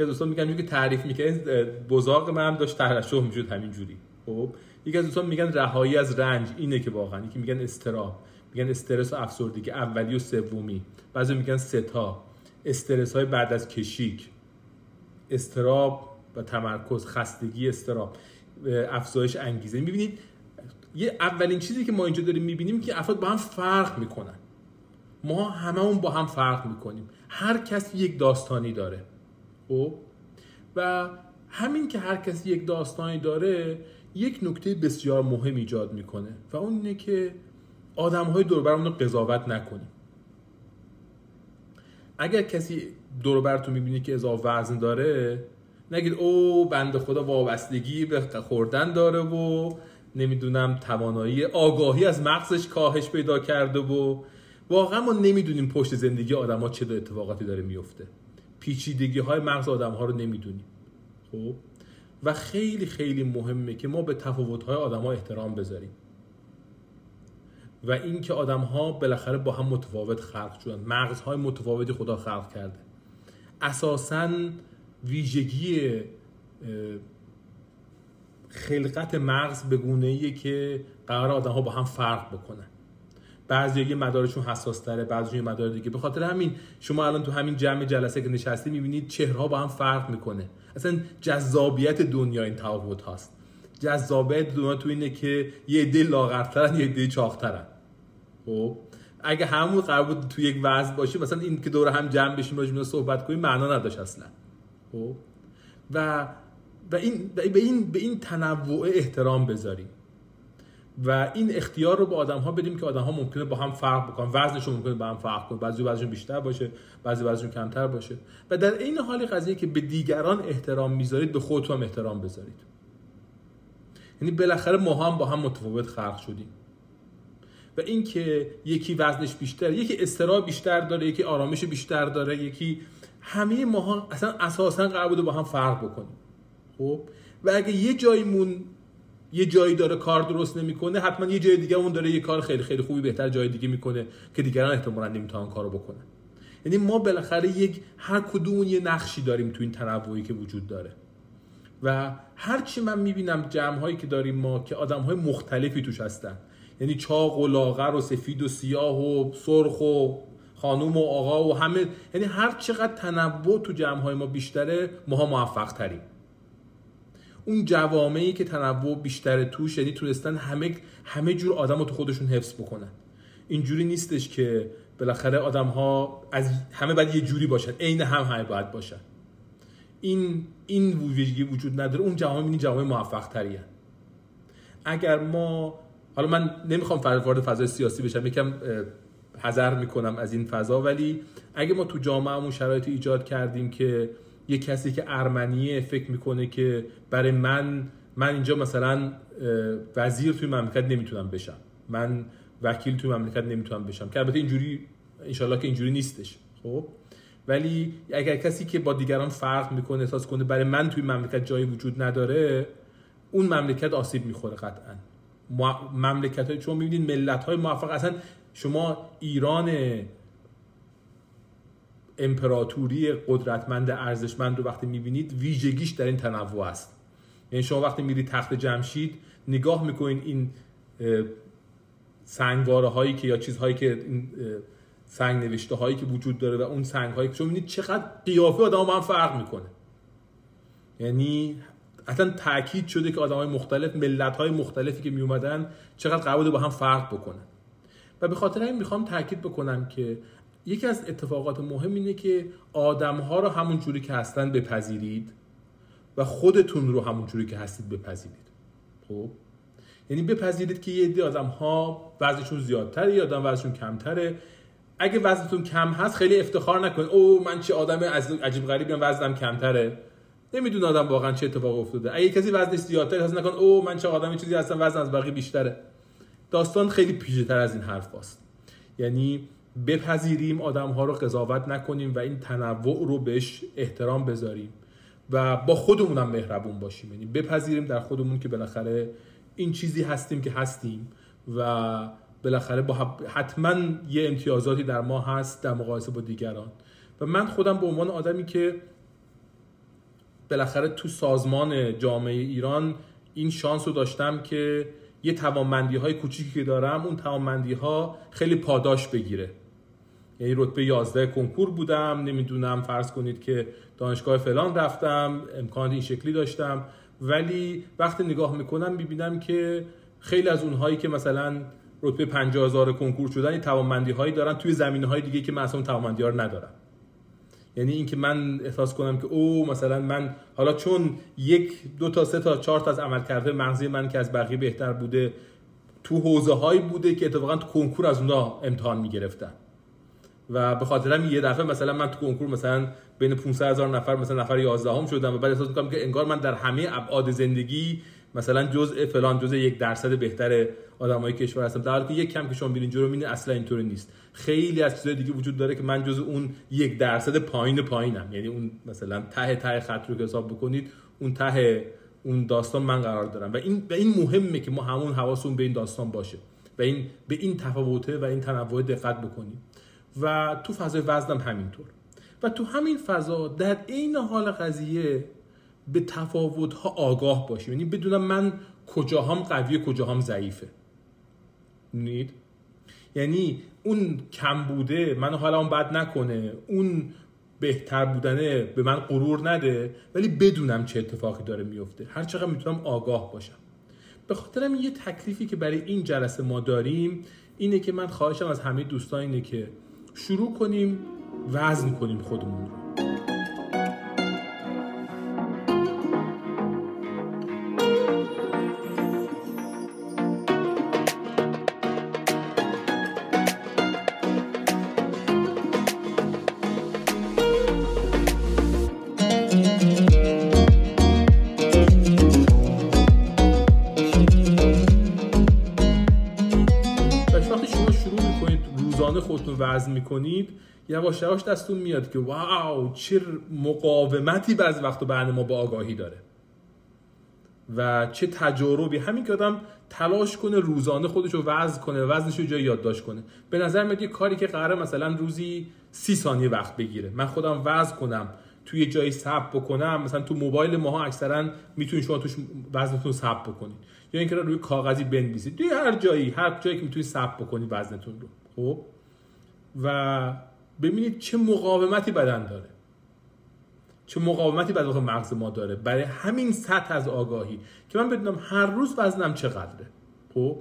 که دوستان میگن که تعریف می‌کنه بزاق من داشت ترشح می‌شد همین جوری خب یکی از دوستان میگن رهایی از رنج اینه که واقعا یکی میگن استراب میگن استرس و افسردگی اولی و سومی بعضی میگن ستا استرس های بعد از کشیک استراب و تمرکز خستگی استراب افزایش انگیزه. می‌بینید یه اولین چیزی که ما اینجا داریم می‌بینیم که افراد با هم فرق می‌کنن. ما هممون با هم فرق می‌کنیم. هر کسی یک داستانی داره. خب؟ و همین که هر کسی یک داستانی داره یک نکته بسیار مهم ایجاد می‌کنه و اون اینه که آدم های دور رو قضاوت نکنیم. اگر کسی دور براتون می‌بینی که اضافه وزن داره نگید او بنده خدا وابستگی به خوردن داره و نمی‌دونم توانایی آگاهی از مغزش کاهش پیدا کرده و واقعا ما نمی‌دونیم پشت زندگی آدم ها چه اتفاقاتی داره میفته پیچیدگی های مغز آدم ها رو نمی‌دونیم. خب؟ و خیلی خیلی مهمه که ما به تفاوت های آدم ها احترام بذاریم. و اینکه آدم ها بالاخره با هم متفاوت خلق شدن. مغزهای متفاوتی خدا خلق کرده. اساسا ویژگی خلقت مغز به گونه که قرار آدم ها با هم فرق بکنن. بعضی یه مدارشون حساس تره بعضی یه مدار دیگه. به خاطر همین شما الان تو همین جمع جلسه که نشستی می‌بینید چهرها با هم فرق می‌کنه. اصلا جذابیت دنیا این تفاوت هاست. جذابیت دنیا تو اینه که یه عده لاغرترن یه عده چاقترن. خب؟ اگه همون قرار بود تو یک وضع باشه مثلا این که دور هم جمع بشیم راجع صحبت کنیم معنا نداشت اصلا. خب؟ و و این به این به این تنوع احترام بذاریم. و این اختیار رو به آدم ها بدیم که آدم ها ممکنه با هم فرق بکنن. وزنشون ممکنه با هم فرق کنه بعضی وزنشون بیشتر باشه بعضی وزنشون کمتر باشه. و در این حال قضیه که به دیگران احترام می‌ذارید به خودتون هم احترام بذارید. یعنی بالاخره ما هم با هم متفاوت خلق شدیم. و اینکه یکی وزنش بیشتر یکی استرا بیشتر داره یکی آرامش بیشتر داره یکی همه ماها اصلا اساسا قرار بوده با هم فرق بکنیم. خب؟ و اگه یه جایمون یه جایی داره کار درست نمی‌کنه حتما یه جای دیگه اون داره یه کار خیلی خیلی خوبی بهتر جای دیگه می‌کنه که دیگران احتمالاً نمی‌تونن کارو بکنن. یعنی ما بالاخره یک هر کدوم یه نقشی داریم تو این تنوعی که وجود داره. و هرچی من می‌بینم جمع هایی که داریم ما که آدم های مختلفی توش هستن. یعنی چاق و لاغر و سفید و سیاه و سرخ و خانوم و آقا و همه یعنی هر چقدر تنوع تو جمع های ما بیشتره ماها موفق تریم اون جوامعی که تنوع بیشتر توش یعنی تونستن همه همه جور آدم رو تو خودشون حفظ بکنن. اینجوری نیستش که بالاخره آدم ها از همه باید یه جوری باشن عین هم همه باید باشن. این این ویژگی وجود نداره. اون جوامع این جوامع موفق تریه اگر ما حالا من نمی‌خوام وارد فضای سیاسی بشم یکم حذر می‌کنم از این فضا ولی اگه ما تو جامعهمون شرایط ایجاد کردیم که یه کسی که ارمنیه فکر می‌کنه که برای من من اینجا مثلا وزیر توی مملکت نمی‌تونم بشم. من وکیل توی مملکت نمی‌تونم بشم. که البته اینجوری انشالله که اینجوری نیستش. خب؟ ولی اگر کسی که با دیگران فرق می‌کنه احساس کنه برای من توی مملکت جایی وجود نداره اون مملکت آسیب می‌خوره قطعا. مملکت های چون می‌بینید ملت های موفق اصلا شما ایران امپراتوری قدرتمند ارزشمند رو وقتی می‌بینید ویژگیش در این تنوع است. یعنی شما وقتی میرید تخت جمشید نگاه می‌کنید این سنگواره هایی که یا چیزهایی که این سنگ نوشته هایی که وجود داره و اون سنگ هایی که شما می‌بینید چقدر قیافه آدم هم فرق می‌کنه. یعنی اصلا تاکید شده که آدم های مختلف ملت های مختلفی که می اومدن چقدر قرار با هم فرق بکنن. و به خاطر این می‌خوام تاکید بکنم که یکی از اتفاقات مهم اینه که آدم ها رو همون جوری که هستن بپذیرید و خودتون رو همون جوری که هستید بپذیرید. خب؟ یعنی بپذیرید که یه عده آدم ها وزنشون زیادتره یا آدم وزنشون کمتره. اگه وزنتون کم هست خیلی افتخار نکنید. او من چه آدم عجیب غریبی وزنم کمتره. نمی‌دونه آدم واقعا چه اتفاق افتاده. اگه کسی وزنش زیادتره حس نکن او من چه آدم چیزی هستم وزن از بقیه بیشتره. داستان خیلی پیچیده‌تر از این حرف هست. یعنی بپذیریم آدم ها رو قضاوت نکنیم و این تنوع رو بهش احترام بذاریم و با خودمون مهربون باشیم. یعنی بپذیریم در خودمون که بالاخره این چیزی هستیم که هستیم و بالاخره با حتما یه امتیازاتی در ما هست در مقایسه با دیگران. و من خودم به عنوان آدمی که بالاخره تو سازمان جامعه ایران این شانس رو داشتم که یه توانمندی های کوچیکی که دارم اون توانمندی ها خیلی پاداش بگیره. یعنی رتبه 11 کنکور بودم. نمی‌دونم فرض کنید که دانشگاه فلان رفتم امکانات این شکلی داشتم. ولی وقتی نگاه می‌کنم می‌بینم که خیلی از اونهایی که مثلا رتبه 50 هزار کنکور شدن توانمندی هایی دارن توی زمینه های دیگه که من اصلا توانمندی ها رو ندارم یعنی اینکه من احساس کنم که او مثلا من حالا چون یک دو تا سه تا چهار تا از عملکرد مغزی من که از بقیه بهتر بوده تو حوزه هایی بوده که اتفاقا تو کنکور از اونها امتحان می‌گرفتن. و به خاطر همین یه دفعه مثلا من تو کنکور مثلا بین 500 هزار نفر مثلا نفر 11 هم شدم و بعد احساس می‌کنم که انگار من در همه ابعاد زندگی مثلا جزء فلان جزء یک درصد بهتر آدمای کشور هستم. در حالی که یک کم که شما ببینید جلو می‌بینید اصلا اینطوری نیست. خیلی از چیزای دیگه وجود داره که من جزء اون یک درصد پایین پایینم. یعنی اون مثلا ته ته خط رو که حساب بکنید اون ته اون داستان من قرار دارم. و این و این مهمه که ما همون حواسمون به این داستان باشه. و این به این تفاوته و این تنوع دقت بکنیم. و تو فضای وزنم همینطور. و تو همین فضا در عین حال قضیه به تفاوت ها آگاه باشیم یعنی بدونم من کجاهام قویه کجاهام ضعیفه. نید یعنی اون کم بوده منو حالا بد نکنه. اون بهتر بودنه به من غرور نده. ولی بدونم چه اتفاقی داره میفته هر چقدر می‌تونم آگاه باشم. به خاطرم یه تکلیفی که برای این جلسه ما داریم اینه که من خواهشم از همه دوستان اینه که شروع کنیم وزن کنیم خودمون رو. وزن می‌کنید یواش یواش دستون میاد که واو چه مقاومتی بعض وقت بعد ما با آگاهی داره. و چه تجاربی. همین که آدم تلاش کنه روزانه خودش رو وزن کنه وزنش رو جای یادداشت کنه. به نظر میاد یه کاری که قراره مثلا روزی سی ثانیه وقت بگیره. من خودم وزن کنم توی جایی ثبت بکنم. مثلا تو موبایل ماها اکثرا می‌تونید شما توش وزنتون ثبت بکنید. یا اینکه روی کاغذی بنویسید. توی هر جایی هر جایی که می‌تونید ثبت بکنید وزنتون رو. خب؟ و ببینید چه مقاومتی بدن داره. چه مقاومتی بعد مغز ما داره. برای همین سطح از آگاهی. که من بدونم هر روز وزنم چقدره. خب؟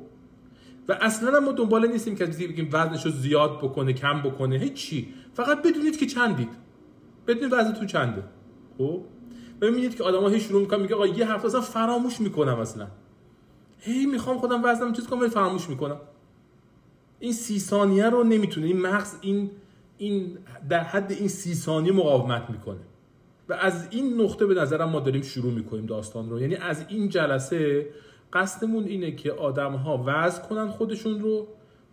و اصلا ما دنبال نیستیم که بگیم وزنش رو زیاد بکنه کم بکنه. هیچی. فقط بدونید که چندید. بدونید وزنتون چنده. خب؟ ببینید که آدم‌ها هی شروع می‌کنن میگه آقا یه هفته اصلا فراموش می‌کنم اصلا. هی می‌خوام خودم وزنم چیز کنم فراموش می‌کنم. این سی ثانیه رو نمی‌تونه. این مغز این این در حد این سی ثانیه مقاومت می‌کنه. و از این نقطه به نظرم ما داریم شروع می‌کنیم داستان رو. یعنی از این جلسه قصدمون اینه که آدم ها وزن کنن خودشون رو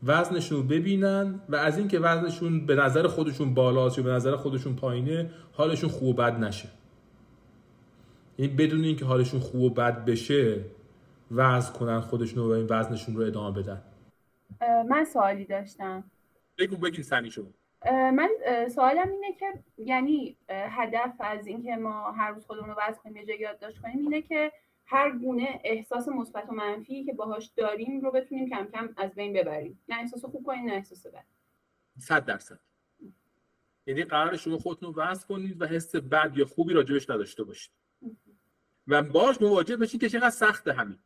وزنشون رو ببینن و از اینکه وزنشون به نظر خودشون بالاست یا به نظر خودشون پایینه حالشون خوب و بد نشه. یعنی بدون اینکه حالشون خوب و بد بشه وزن کنن خودشون رو و این وزنشون رو ادامه بدن. من سوالی داشتم. بگو بگین سنی شما من سوالم اینه که یعنی هدف از اینکه ما هر روز خودمون رو وضع کنیم یه یادداشت کنیم اینه که هر گونه احساس مثبت و منفی که باهاش داریم رو بتونیم کم کم از بین ببریم. نه احساس خوب کنیم نه احساس بد. صد درصد. یعنی قرار شما خودتون رو وضع کنید و حس بد یا خوبی راجبش نداشته باشید. و باش مواجه بشید که چقدر سخته همین.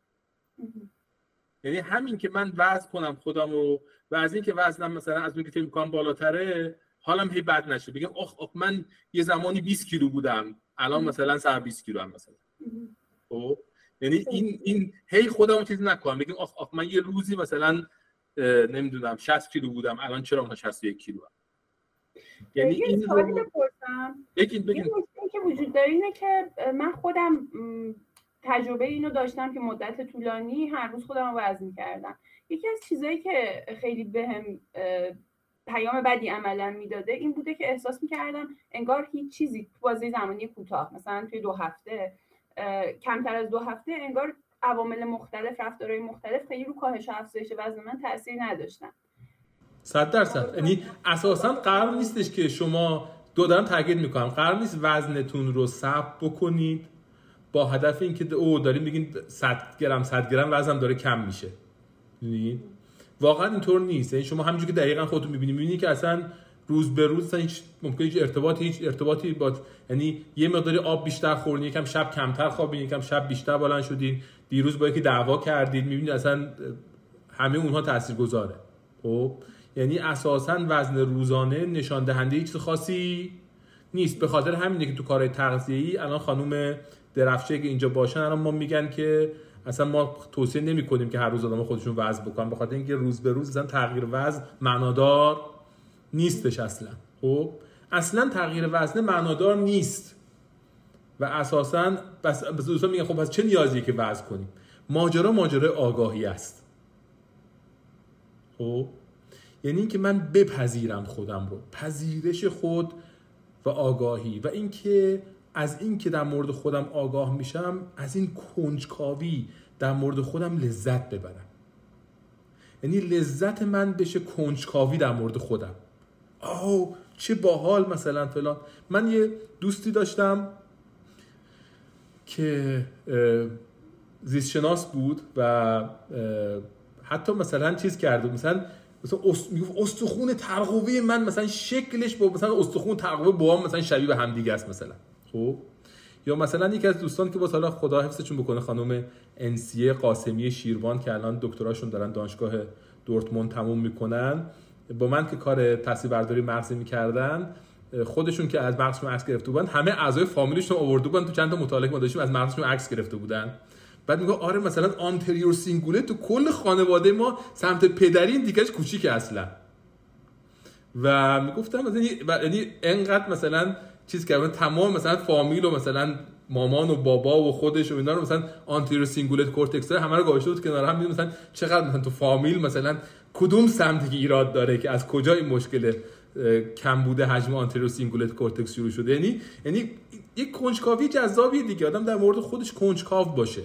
یعنی همین که من وزن کنم خودم رو و از اینکه وزنم مثلا از اون که فکر می‌کنم بالاتره حالم هی بد نشه. بگم اخ اخ من یه زمانی 20 کیلو بودم. الان مثلا سر 20 کیلو هم مثلا. خب؟ یعنی این این هی خودم چیز نکنم. بگم اخ اخ من یه روزی مثلا نمی‌دونم 60 کیلو بودم. الان چرا من 61 کیلو هم. یعنی این سوالی بپرسم. بگین بگین. که وجود داره اینه که من خودم تجربه اینو داشتم که مدت طولانی هر روز خودم رو وزن کردم یکی از چیزهایی که خیلی بهم به پیام بدی عملا می‌داده این بوده که احساس می‌کردم انگار هیچ چیزی تو بازه زمانی کوتاه مثلا توی دو هفته کمتر از دو هفته انگار عوامل مختلف رفتارهای مختلف خیلی رو کاهش و افزایش وزن من تاثیر نداشتن. صد درصد. یعنی اساسا قرار نیستش که شما دو دارم تاکید می‌کنم. قرار نیست وزنتون رو ثبت بکنید. با هدف اینکه او داریم میگین 100 گرم 100 گرم وزنم داره کم میشه. واقعا اینطور نیست. یعنی شما همینجوری که دقیقا خودتون می‌بینید می‌بینید که اصلا روز به روز هیچ ممکن هیچ ارتباطی هیچ ارتباطی با یعنی یه مقداری آب بیشتر خوردین یکم شب کمتر خوابین یکم شب بیشتر بلند شدین دیروز با یکی دعوا کردید می‌بینید اصلا همه اونها تاثیرگذاره. خب؟ یعنی اساسا وزن روزانه نشان دهنده هیچ خاصی نیست. به خاطر همینه که تو کارهای تغذیه‌ای الان خانم درفشه که اینجا باشن الان ما میگن که اصلا ما توصیه نمی کنیم که هر روز آدم خودشون وزن بکنن به خاطر اینکه روز به روز اصلا تغییر وزن معنادار نیستش اصلا. خب؟ اصلا تغییر وزن معنادار نیست. و اساسا بس دوستان میگن خب پس چه نیازی که وزن کنیم؟ ماجرا ماجرا آگاهی است. خب؟ یعنی اینکه من بپذیرم خودم رو. پذیرش خود و آگاهی. و اینکه از اینکه در مورد خودم آگاه میشم از این کنجکاوی در مورد خودم لذت ببرم. یعنی لذت من بشه کنجکاوی در مورد خودم. آو چه باحال مثلا فلان. من یه دوستی داشتم که زیستشناس بود و حتی مثلا چیز کرده مثلا مثلا استخون ترقوی من مثلا شکلش با مثلا استخون ترقوی با هم مثلا شبیه به هم دیگه است مثلا. خب یا مثلا یکی از دوستان که با حالا خدا حفظشون بکنه خانم انسیه قاسمی شیروان که الان دکتراشون دارن دانشگاه دورتموند تموم می‌کنن با من که کار تصویر برداری مغزی می‌کردن خودشون که از مغزشون عکس گرفته بودن همه اعضای فامیلیشون آورده بودن تو چند تا مطالعه ما داشتیم از مغزشون عکس گرفته بودن. بعد میگه آره مثلا آنتریور سینگوله تو کل خانواده ما سمت پدری این دیگهش کوچیک اصلا. و می‌گفتم مثلا یعنی انقدر مثلا چیز که تمام مثلا فامیل و مثلا مامان و بابا و خودش و اینا رو مثلا anterior cingulate cortex همه رو گذاشته بود کنار هم. مثلا چقدر مثلا تو فامیل مثلا کدوم سمتی که ایراد داره که از کجا این مشکل کم بوده حجم anterior cingulate cortex شروع شده. یعنی یعنی یک کنجکاوی جذابی دیگه. آدم در مورد خودش کنجکاو باشه.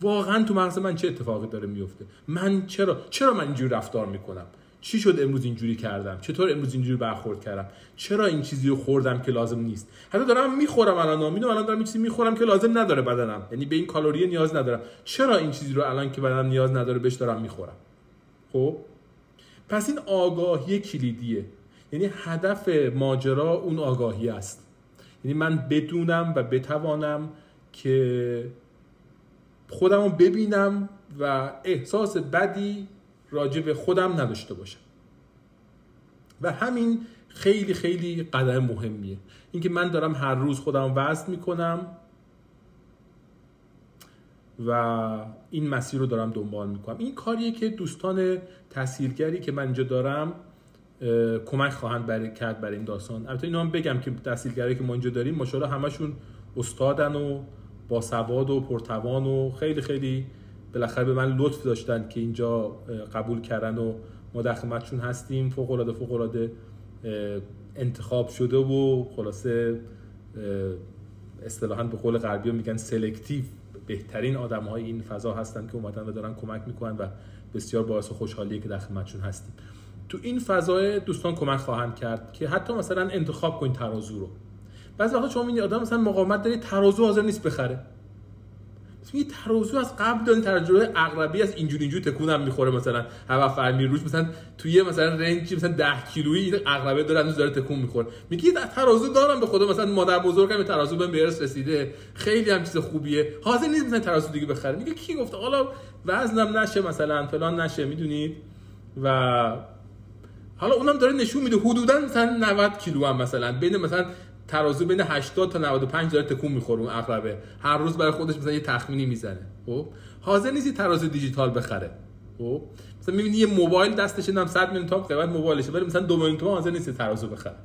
واقعا تو مغز من چه اتفاقی داره میفته؟ من چرا چرا من اینجوری رفتار می‌کنم؟ چی شد امروز اینجوری کردم؟ چطور امروز اینجوری برخورد کردم؟ چرا این چیزی رو خوردم که لازم نیست؟ حتی دارم می‌خورم الان می‌دونم الان دارم این چیزی می‌خورم که لازم نداره بدنم. یعنی به این کالری نیاز ندارم. چرا این چیزی رو الان که بدنم نیاز نداره بهش دارم می‌خورم؟ خب؟ پس این آگاهی کلیدیه. یعنی هدف ماجرا اون آگاهی است. یعنی من بدونم و بتوانم که خودم ببینم و احساس بدی راجع به خودم نداشته باشم. و همین خیلی خیلی قدم مهمیه. اینکه من دارم هر روز خودم وزن می‌کنم و این مسیر رو دارم دنبال می‌کنم. این کاریه که دوستان تحصیلگری که من اینجا دارم کمک خواهند برای کرد برای این داستان. البته اینو هم بگم که تحصیلگری که ما اینجا داریم ماشاءالله همشون استادن و با سواد و پرتوان و خیلی خیلی بالاخره به من لطف داشتن که اینجا قبول کردن و ما در خدمتشون هستیم. فوق العاده فوق العاده انتخاب شده و خلاصه اصطلاحا به قول غربی میگن سلکتیو بهترین آدم های این فضا هستن که اومدن و دارن کمک می‌کنن و بسیار باعث خوشحالیه که در خدمتشون هستیم. تو این فضای دوستان کمک خواهند کرد که حتی مثلا انتخاب کنید ترازو رو. بعضی وقتا شما می‌بینید آدم مثلا مقاومت داره ترازو حاضر نیست بخره. یه ترازو از قبل دارن تجربه اغربی از اینجوری اینجوری تکونم می‌خوره مثلا هوا فرمی روش مثلا توی مثلا رنج مثلا 10 کیلویی این اغربه داره هنوز داره تکون می‌خوره. میگه ترازو دارم به خدا مثلا مادر بزرگم ترازو بهم برس رسیده خیلی هم چیز خوبیه. حاضر نیست مثلا ترازو دیگه بخره. میگه کی گفته؟ حالا وزنم نشه مثلا فلان نشه می‌دونید؟ و حالا اونم داره نشون میده حدودا مثلا 90 کیلو هم مثلا بین مثلا ترازو بین 80 تا 95 داره تکون می‌خوره اون اقربه هر روز برای خودش مثلا یه تخمینی می‌زنه. خب؟ حاضر نیست ترازو دیجیتال بخره. خب؟ مثلا می‌بینی یه موبایل دستش نم 100 میلیون تومان قیمت موبایلشه ولی مثلا 2 میلیون تومان حاضر نیست ترازو بخره.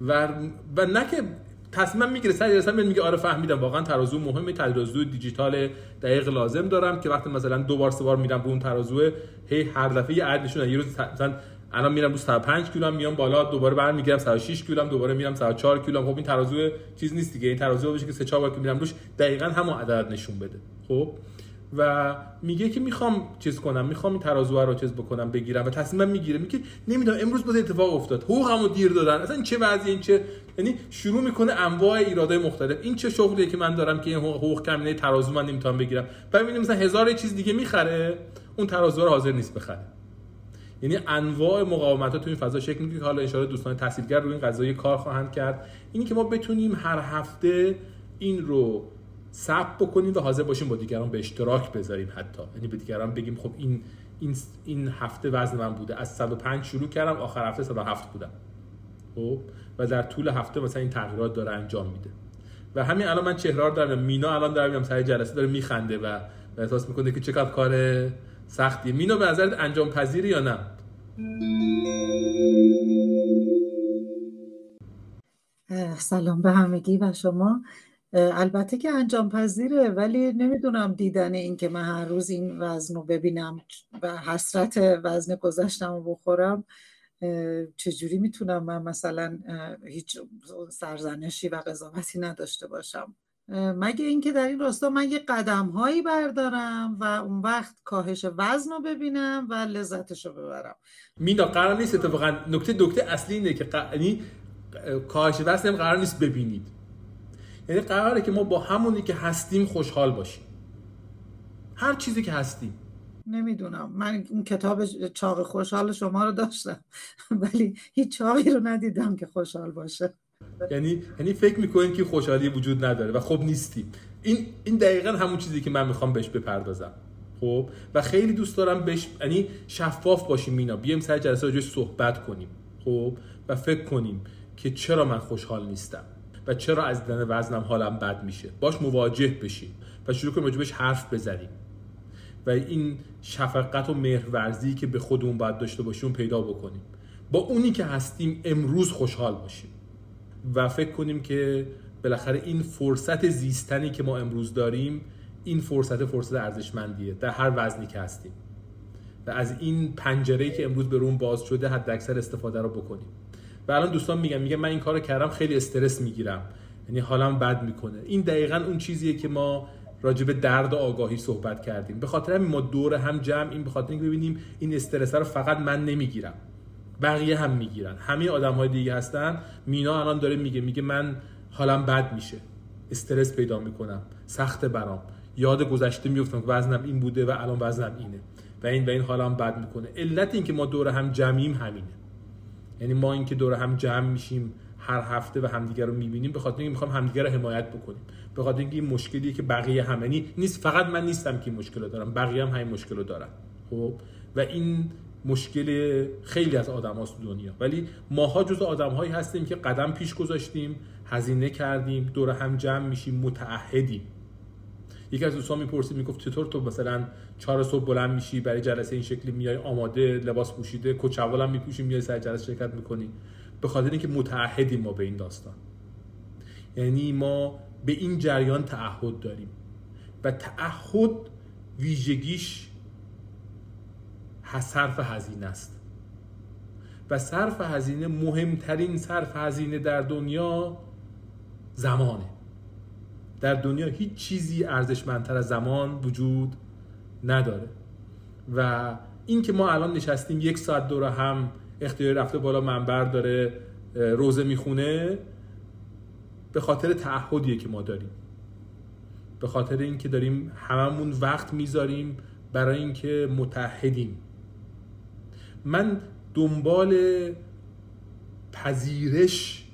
و و نه که تصمیم می‌گیره سر جلسه میگه آره فهمیدم واقعا ترازو مهمه ترازو دیجیتال دقیق لازم دارم که وقتی مثلا دو بار سه بار میرم به اون ترازو هی هر دفعه یه عدد نشون یه روز مثلا الان میرم رو 105 کیلو میام بالا دوباره برمیگردم 106 کیلو دوباره میرم 104 کیلو خب این ترازو چیز نیست دیگه این ترازو باشه که سه چهار بار که میرم روش دقیقا همون عدد نشون بده. خب؟ و میگه که می‌خوام چیز کنم می‌خوام این ترازو رو چیز بکنم بگیرم و تصمیمم می‌گیره. میگه نمی‌دونم امروز باز اتفاق افتاد. حقوقمو دیر دادن. اصلا چه وضعی این چه یعنی شروع می‌کنه انواع ایرادای مختلف. این چه شغلیه که من دارم که این حقوق کمینه ترازو من نمی‌تونم بگیرم. بعد مثلا هزار چیز دیگه می‌خره اون ترازو رو حاضر نیست بخره. یعنی انواع مقاومت ها تو این فضا شکل می‌گیره که حالا اشاره دوستان تحصیلگر روی این قضایی کار خواهند کرد. اینی که ما بتونیم هر هفته این رو ثبت بکنیم و حاضر باشیم با دیگران به اشتراک بذاریم حتی. یعنی به دیگران بگیم خب این این این هفته وزن من بوده. از 105 شروع کردم آخر هفته 107 بودم. خب؟ و در طول هفته مثلا این تغییرات داره انجام میده. و همین الان من چهره دارم مینا الان دارم سر جلسه داره میخنده و احساس می‌کنه که چقدر کار سختیه مینا به نظرت انجام پذیری یا نه؟ سلام به همگی و شما. البته که انجام پذیره ولی نمی‌دونم دیدن این که من هر روز این وزن رو ببینم و حسرت وزن گذشتم رو بخورم چجوری می‌تونم من مثلا هیچ سرزنشی و قضاوتی نداشته باشم؟ مگه اینکه در این راستا من یه قدم هایی بردارم و اون وقت کاهش وزن رو ببینم و لذتش رو ببرم. مینا قرار نیست اتفاقا نکته دکته اصلی اینه که یعنی کاهش وزن هم قرار نیست ببینید. یعنی قراره که ما با همونی که هستیم خوشحال باشیم. هر چیزی که هستیم. نمی‌دونم. من اون کتاب چاق خوشحال شما رو داشتم ولی هیچ چاقی رو ندیدم که خوشحال باشه. یعنی یعنی فکر می‌کنین که خوشحالی وجود نداره و خب نیستیم. این این دقیقا همون چیزی که من می‌خوام بهش بپردازم. خب؟ و خیلی دوست دارم بهش یعنی شفاف باشیم مینا. بیایم سر جلسه راجع صحبت کنیم. خب؟ و فکر کنیم که چرا من خوشحال نیستم و چرا از دیدن وزنم حالم بد میشه. باش مواجه بشیم و شروع کنیم راجبش حرف بزنیم. و این شفقت و مهرورزی که به خودمون باید داشته باشیم پیدا بکنیم. با اونی که هستیم امروز خوشحال باشیم. و فکر کنیم که بالاخره این فرصت زیستنی که ما امروز داریم این فرصت فرصت ارزشمندیه در هر وزنی که هستیم. و از این پنجره‌ای که امروز به روم باز شده حد اکثر استفاده رو بکنیم. و الان دوستان میگن میگن من این کارو کردم خیلی استرس می‌گیرم. یعنی حالم بد می‌کنه. این دقیقا اون چیزیه که ما راجع به درد و آگاهی صحبت کردیم. به خاطر همین ما دور هم جمع این به خاطر اینکه ببینیم این استرس رو فقط من نمی‌گیرم. بقیه هم می‌گیرن. همه آدم های دیگه هستن. مینا الان داره میگه میگه من حالم بد میشه. استرس پیدا می‌کنم. سخت برام. یاد گذشته میفتم که وزنم این بوده و الان وزنم اینه. و این و این حالم بد می‌کنه. علت این که ما دور هم جمعیم همینه. یعنی ما اینکه دور هم جمع میشیم هر هفته و همدیگه رو می‌بینیم به خاطر اینکه می‌خوام همدیگه رو حمایت بکنیم. به خاطر اینکه این مشکلی که بقیه هم یعنی نیست. فقط من نیستم که این مشکل رو دارم. بقیه هم همین مشکل رو دارن. خب؟ و این مشکل خیلی از آدم هاست دنیا. ولی ماها جز آدم هایی هستیم که قدم پیش گذاشتیم هزینه کردیم دور هم جمع میشیم متعهدیم. یکی از دوستان می‌پرسید می‌گفت چطور تو مثلا چهار صبح بلند میشی برای جلسه این شکلی میای آماده لباس پوشیده کچول هم میپوشی میای سر جلسه شرکت می‌کنی؟ به خاطر اینکه متعهدیم ما به این داستان. یعنی ما به این جریان تعهد داریم. و تعهد ویژگیش صرف هزینه است. و صرف هزینه مهمترین صرف هزینه در دنیا زمانه. در دنیا هیچ چیزی ارزشمندتر از زمان وجود نداره. و این که ما الان نشستیم یک ساعت دور هم اختیار رفته بالا منبر داره روزه می‌خونه به خاطر تعهدیه که ما داریم. به خاطر اینکه داریم هممون وقت می‌ذاریم برای اینکه متحدیم. من دنبال پذیرش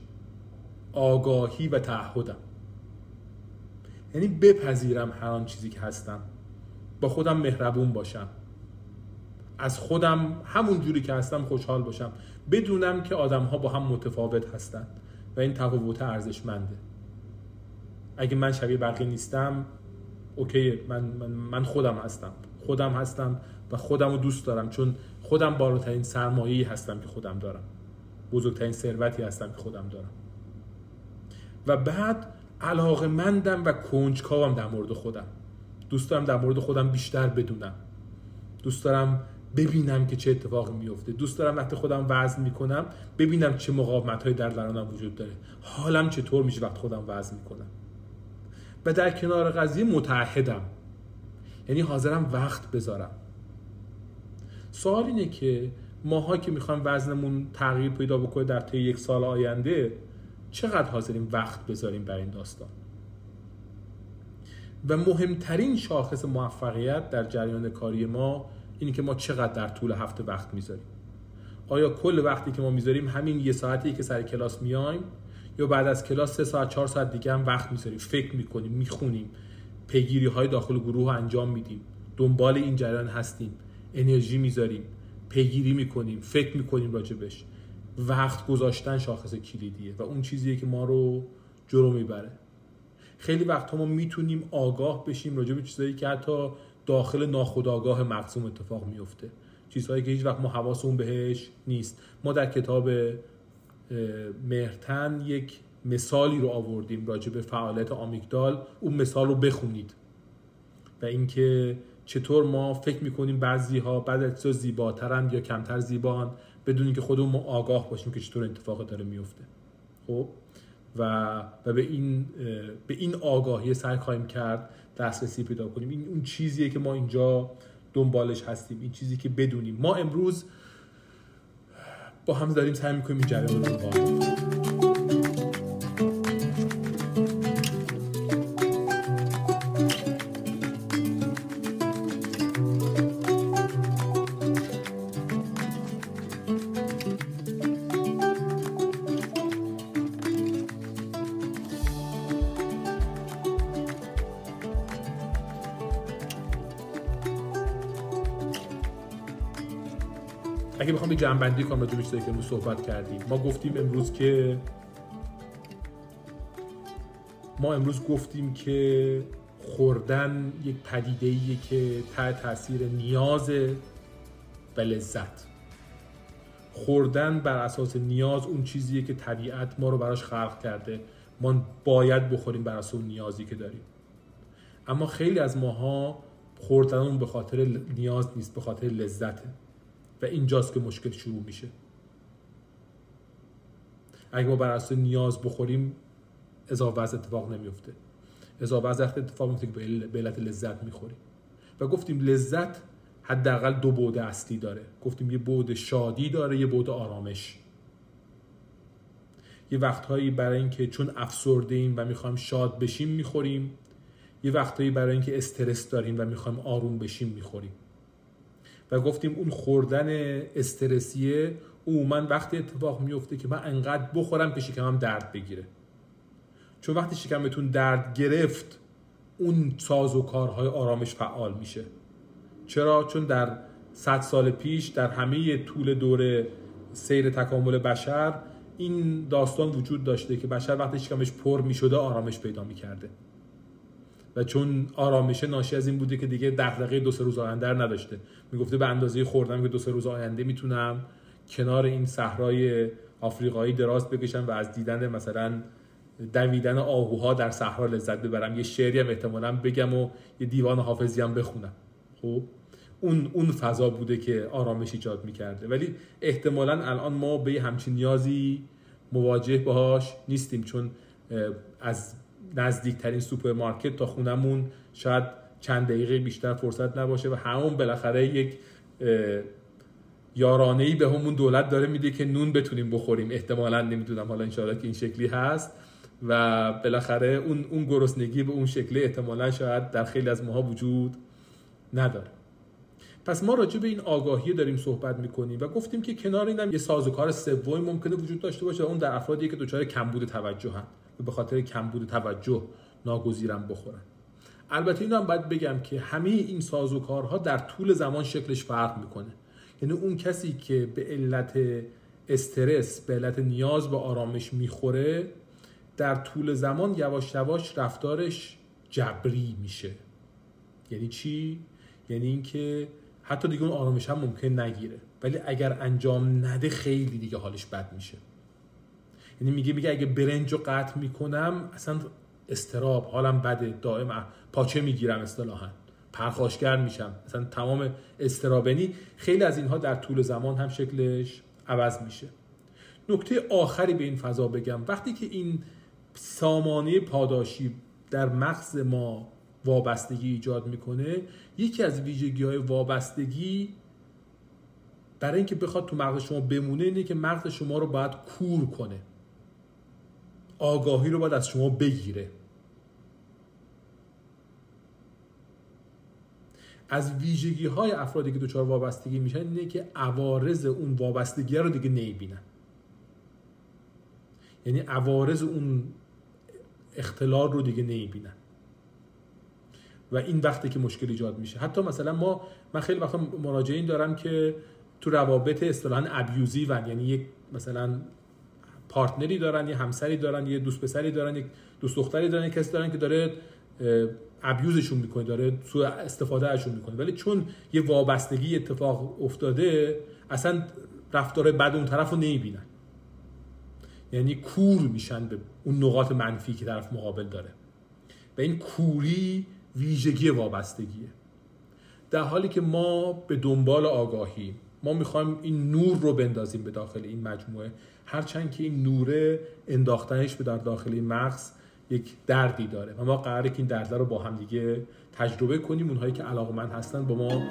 آگاهی و تعهدم. یعنی بپذیرم هر آن چیزی که هستم. با خودم مهربون باشم. از خودم همون جوری که هستم خوشحال باشم. بدونم که آدم ها با هم متفاوت هستند و این تفاوت ارزشمنده. اگه من شبیه بقیه نیستم اوکی من, من, من خودم هستم. خودم هستم و خودم رو دوست دارم. چون خودم بالاترین سرمایه‌ای هستم که خودم دارم. بزرگترین ثروتی هستم که خودم دارم. و بعد علاقه مندم و کنجکاوم در مورد خودم. دوست دارم در مورد خودم بیشتر بدونم. دوست دارم ببینم که چه اتفاقی میفته دوست دارم وقتی خودم وزن می‌کنم ببینم چه مقاومت های در درونم وجود داره. حالم چطور میشه وقتی خودم وزن می‌کنم. و در کنار قضیه متعهدم. یعنی حاضرم وقت بذارم. سوال اینه که ماها که می‌خوایم وزنمون تغییر پیدا بکنه در طی یک سال آینده چقدر حاضریم وقت بذاریم برای این داستان؟ و مهمترین شاخص موفقیت در جریان کاری ما اینه که ما چقدر در طول هفته وقت می‌ذاریم. آیا کل وقتی که ما می‌ذاریم همین یه ساعتی که سر کلاس میایم یا بعد از کلاس سه ساعت چهار ساعت دیگه هم وقت می‌ذاریم فکر می‌کنیم می‌خونیم پیگیری های داخل گروه انجام میدیم دنبال این جریان هستیم. انرژی می‌ذاریم پیگیری می‌کنیم فکر می‌کنیم راجبش. وقت گذاشتن شاخص کلیدیه و اون چیزیه که ما رو جلو می‌بره. خیلی وقت ما می‌تونیم آگاه بشیم راجع به چیزایی که حتی داخل ناخودآگاه مقسوم اتفاق میفته چیزهایی که هیچ وقت ما حواسمون بهش نیست. ما در کتاب مهرتن یک مثالی رو آوردیم راجع به فعالیت آمیگدال. اون مثال رو بخونید. و اینکه چطور ما فکر می‌کنیم بعضی ها بعد از زیباترن یا کمتر زیبان بدون اینکه خودمون آگاه باشیم که چطور اتفاق داره میفته خب؟ و, و به این به این آگاهی سعی خواهیم کرد دسترسی پیدا کنیم. این اون چیزیه که ما اینجا دنبالش هستیم. این چیزی که بدونیم. ما امروز با هم داریم سعی می‌کنیم این جریان رو اگه بخوام یه جنبندی کنم به چیزایی که صحبت کردیم. ما گفتیم امروز که ما امروز گفتیم که خوردن یک پدیده که تحت تاثیر نیاز و لذت. خوردن بر اساس نیاز اون چیزیه که طبیعت ما رو براش خلق کرده. ما باید بخوریم بر اساس نیازی که داریم. اما خیلی از ماها خوردن به خاطر نیاز نیست به خاطر لذته. و اینجاست که مشکل شروع میشه. اگه ما بر اساس نیاز بخوریم اضافه وزن اتفاق نمیفته. اضافه وزن اتفاق میفته که به علت لذت می‌خوریم. و گفتیم لذت حداقل دو بعد اصلی داره. گفتیم یه بعد شادی داره یه بعد آرامش. یه وقتهایی برای اینکه چون افسرده ایم و می‌خوایم شاد بشیم می‌خوریم. یه وقتهایی برای اینکه استرس داریم و می‌خوایم آروم بشیم می‌خوریم. و گفتیم اون خوردن استرسیه عموما وقتی اتفاق میفته که من انقدر بخورم که شکمم درد بگیره. چون وقتی شکمتون درد گرفت اون ساز و کارهای آرامش فعال میشه. چرا؟ چون در صد سال پیش در همه طول دور سیر تکامل بشر این داستان وجود داشته که بشر وقتی شکمش پر می‌شده آرامش پیدا می‌کرده. و چون آرامشه ناشی از این بوده که دیگه دغدغه دو سه روز آینده نداشته. می‌گفته به اندازه خوردم که دو سه روز آینده می‌تونم کنار این صحرای آفریقایی دراز بکشم و از دیدن مثلا دویدن آهوها در صحرا لذت ببرم. یه شعری هم احتمالا بگم و یه دیوان حافظی هم بخونم. خب اون اون فضا بوده که آرامش ایجاد می‌کرده. ولی احتمالا الان ما به همچین نیازی مواجه باهاش نیستیم. چون از نزدیکترین سوپرمارکت تا خونمون شاید چند دقیقه بیشتر فرصت نباشه و همون بالاخره یک یارانه ای به همون دولت داره میده که نون بتونیم بخوریم. احتمالا نمی‌دونم. حالا انشاءالله که این شکلی هست و بالاخره اون اون گرسنگی به اون شکلی احتمالا شاید در خیلی از ماها وجود نداره. پس ما راجع به این آگاهی داریم صحبت می‌کنیم و گفتیم که کنار اینم یه سازوکار سومی ممکنه وجود داشته باشه و اون در افرادی که دچار کمبود توجه هست و به خاطر کمبود توجه ناگزیرم بخورن. البته اینو هم باید بگم که همه این سازوکارها در طول زمان شکلش فرق می‌کنه. یعنی اون کسی که به علت استرس به علت نیاز به آرامش می‌خوره در طول زمان یواش یواش رفتارش جبری میشه. یعنی چی؟ یعنی اینکه حتی دیگه اون آرامش هم ممکن نگیره. ولی اگر انجام نده خیلی دیگه حالش بد میشه. یعنی میگه میگه اگه برنج رو قطع می‌کنم اصلا استراب حالم بده دائم پاچه می‌گیرم اصطلاحا. پرخاشگر میشم. مثلا تمام استرابنی خیلی از اینها در طول زمان هم شکلش عوض میشه. نکته آخری به این فضا بگم. وقتی که این سامانه پاداشی در مغز ما وابستگی ایجاد می‌کنه یکی از ویژگی های وابستگی برای اینکه بخواد تو مغز شما بمونه اینه که مغز شما رو باید کور کنه. آگاهی رو باید از شما بگیره. از ویژگی های افرادی که دچار وابستگی میشن اینه که عوارض اون وابستگی رو دیگه نمی‌بینن. یعنی عوارض اون اختلال رو دیگه نمی‌بینن. و این وقتی که مشکل ایجاد میشه. حتی مثلا ما من خیلی وقتا مراجعین دارم که تو روابط اصطلاحا ابیوزیو یعنی یک مثلا پارتنری دارن یه همسری دارن یه دوست پسری دارن یک دوست دختری دارن کسی دارن که داره ابیوزشون می‌کنه داره سوء استفاده ازشون می‌کنه. ولی چون یه وابستگی اتفاق افتاده اصلا رفتار بد اون طرف نمی‌بینن. یعنی کور میشن به اون نقاط منفی که طرف مقابل داره. و این کوری ویژگی وابستگیه. در حالی که ما به دنبال آگاهی ما می‌خوایم این نور رو بندازیم به داخل این مجموعه. هرچند که این نوره انداختنش به در داخل این مغز یک دردی داره و ما قراره که این درد رو با هم دیگه تجربه کنیم. اونهایی که علاقمند هستن با ما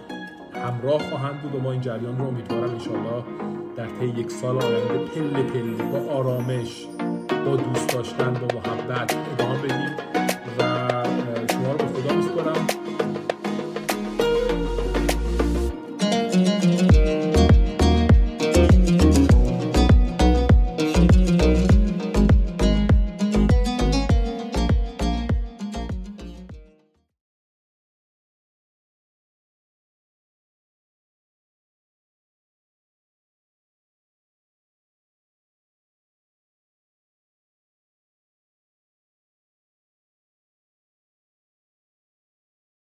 همراه خواهند بود و ما این جریان رو امیدوارم انشالله در طی یک سال آینده پله پله با آرامش با دوست داشتن با محبت ادامه بدیم.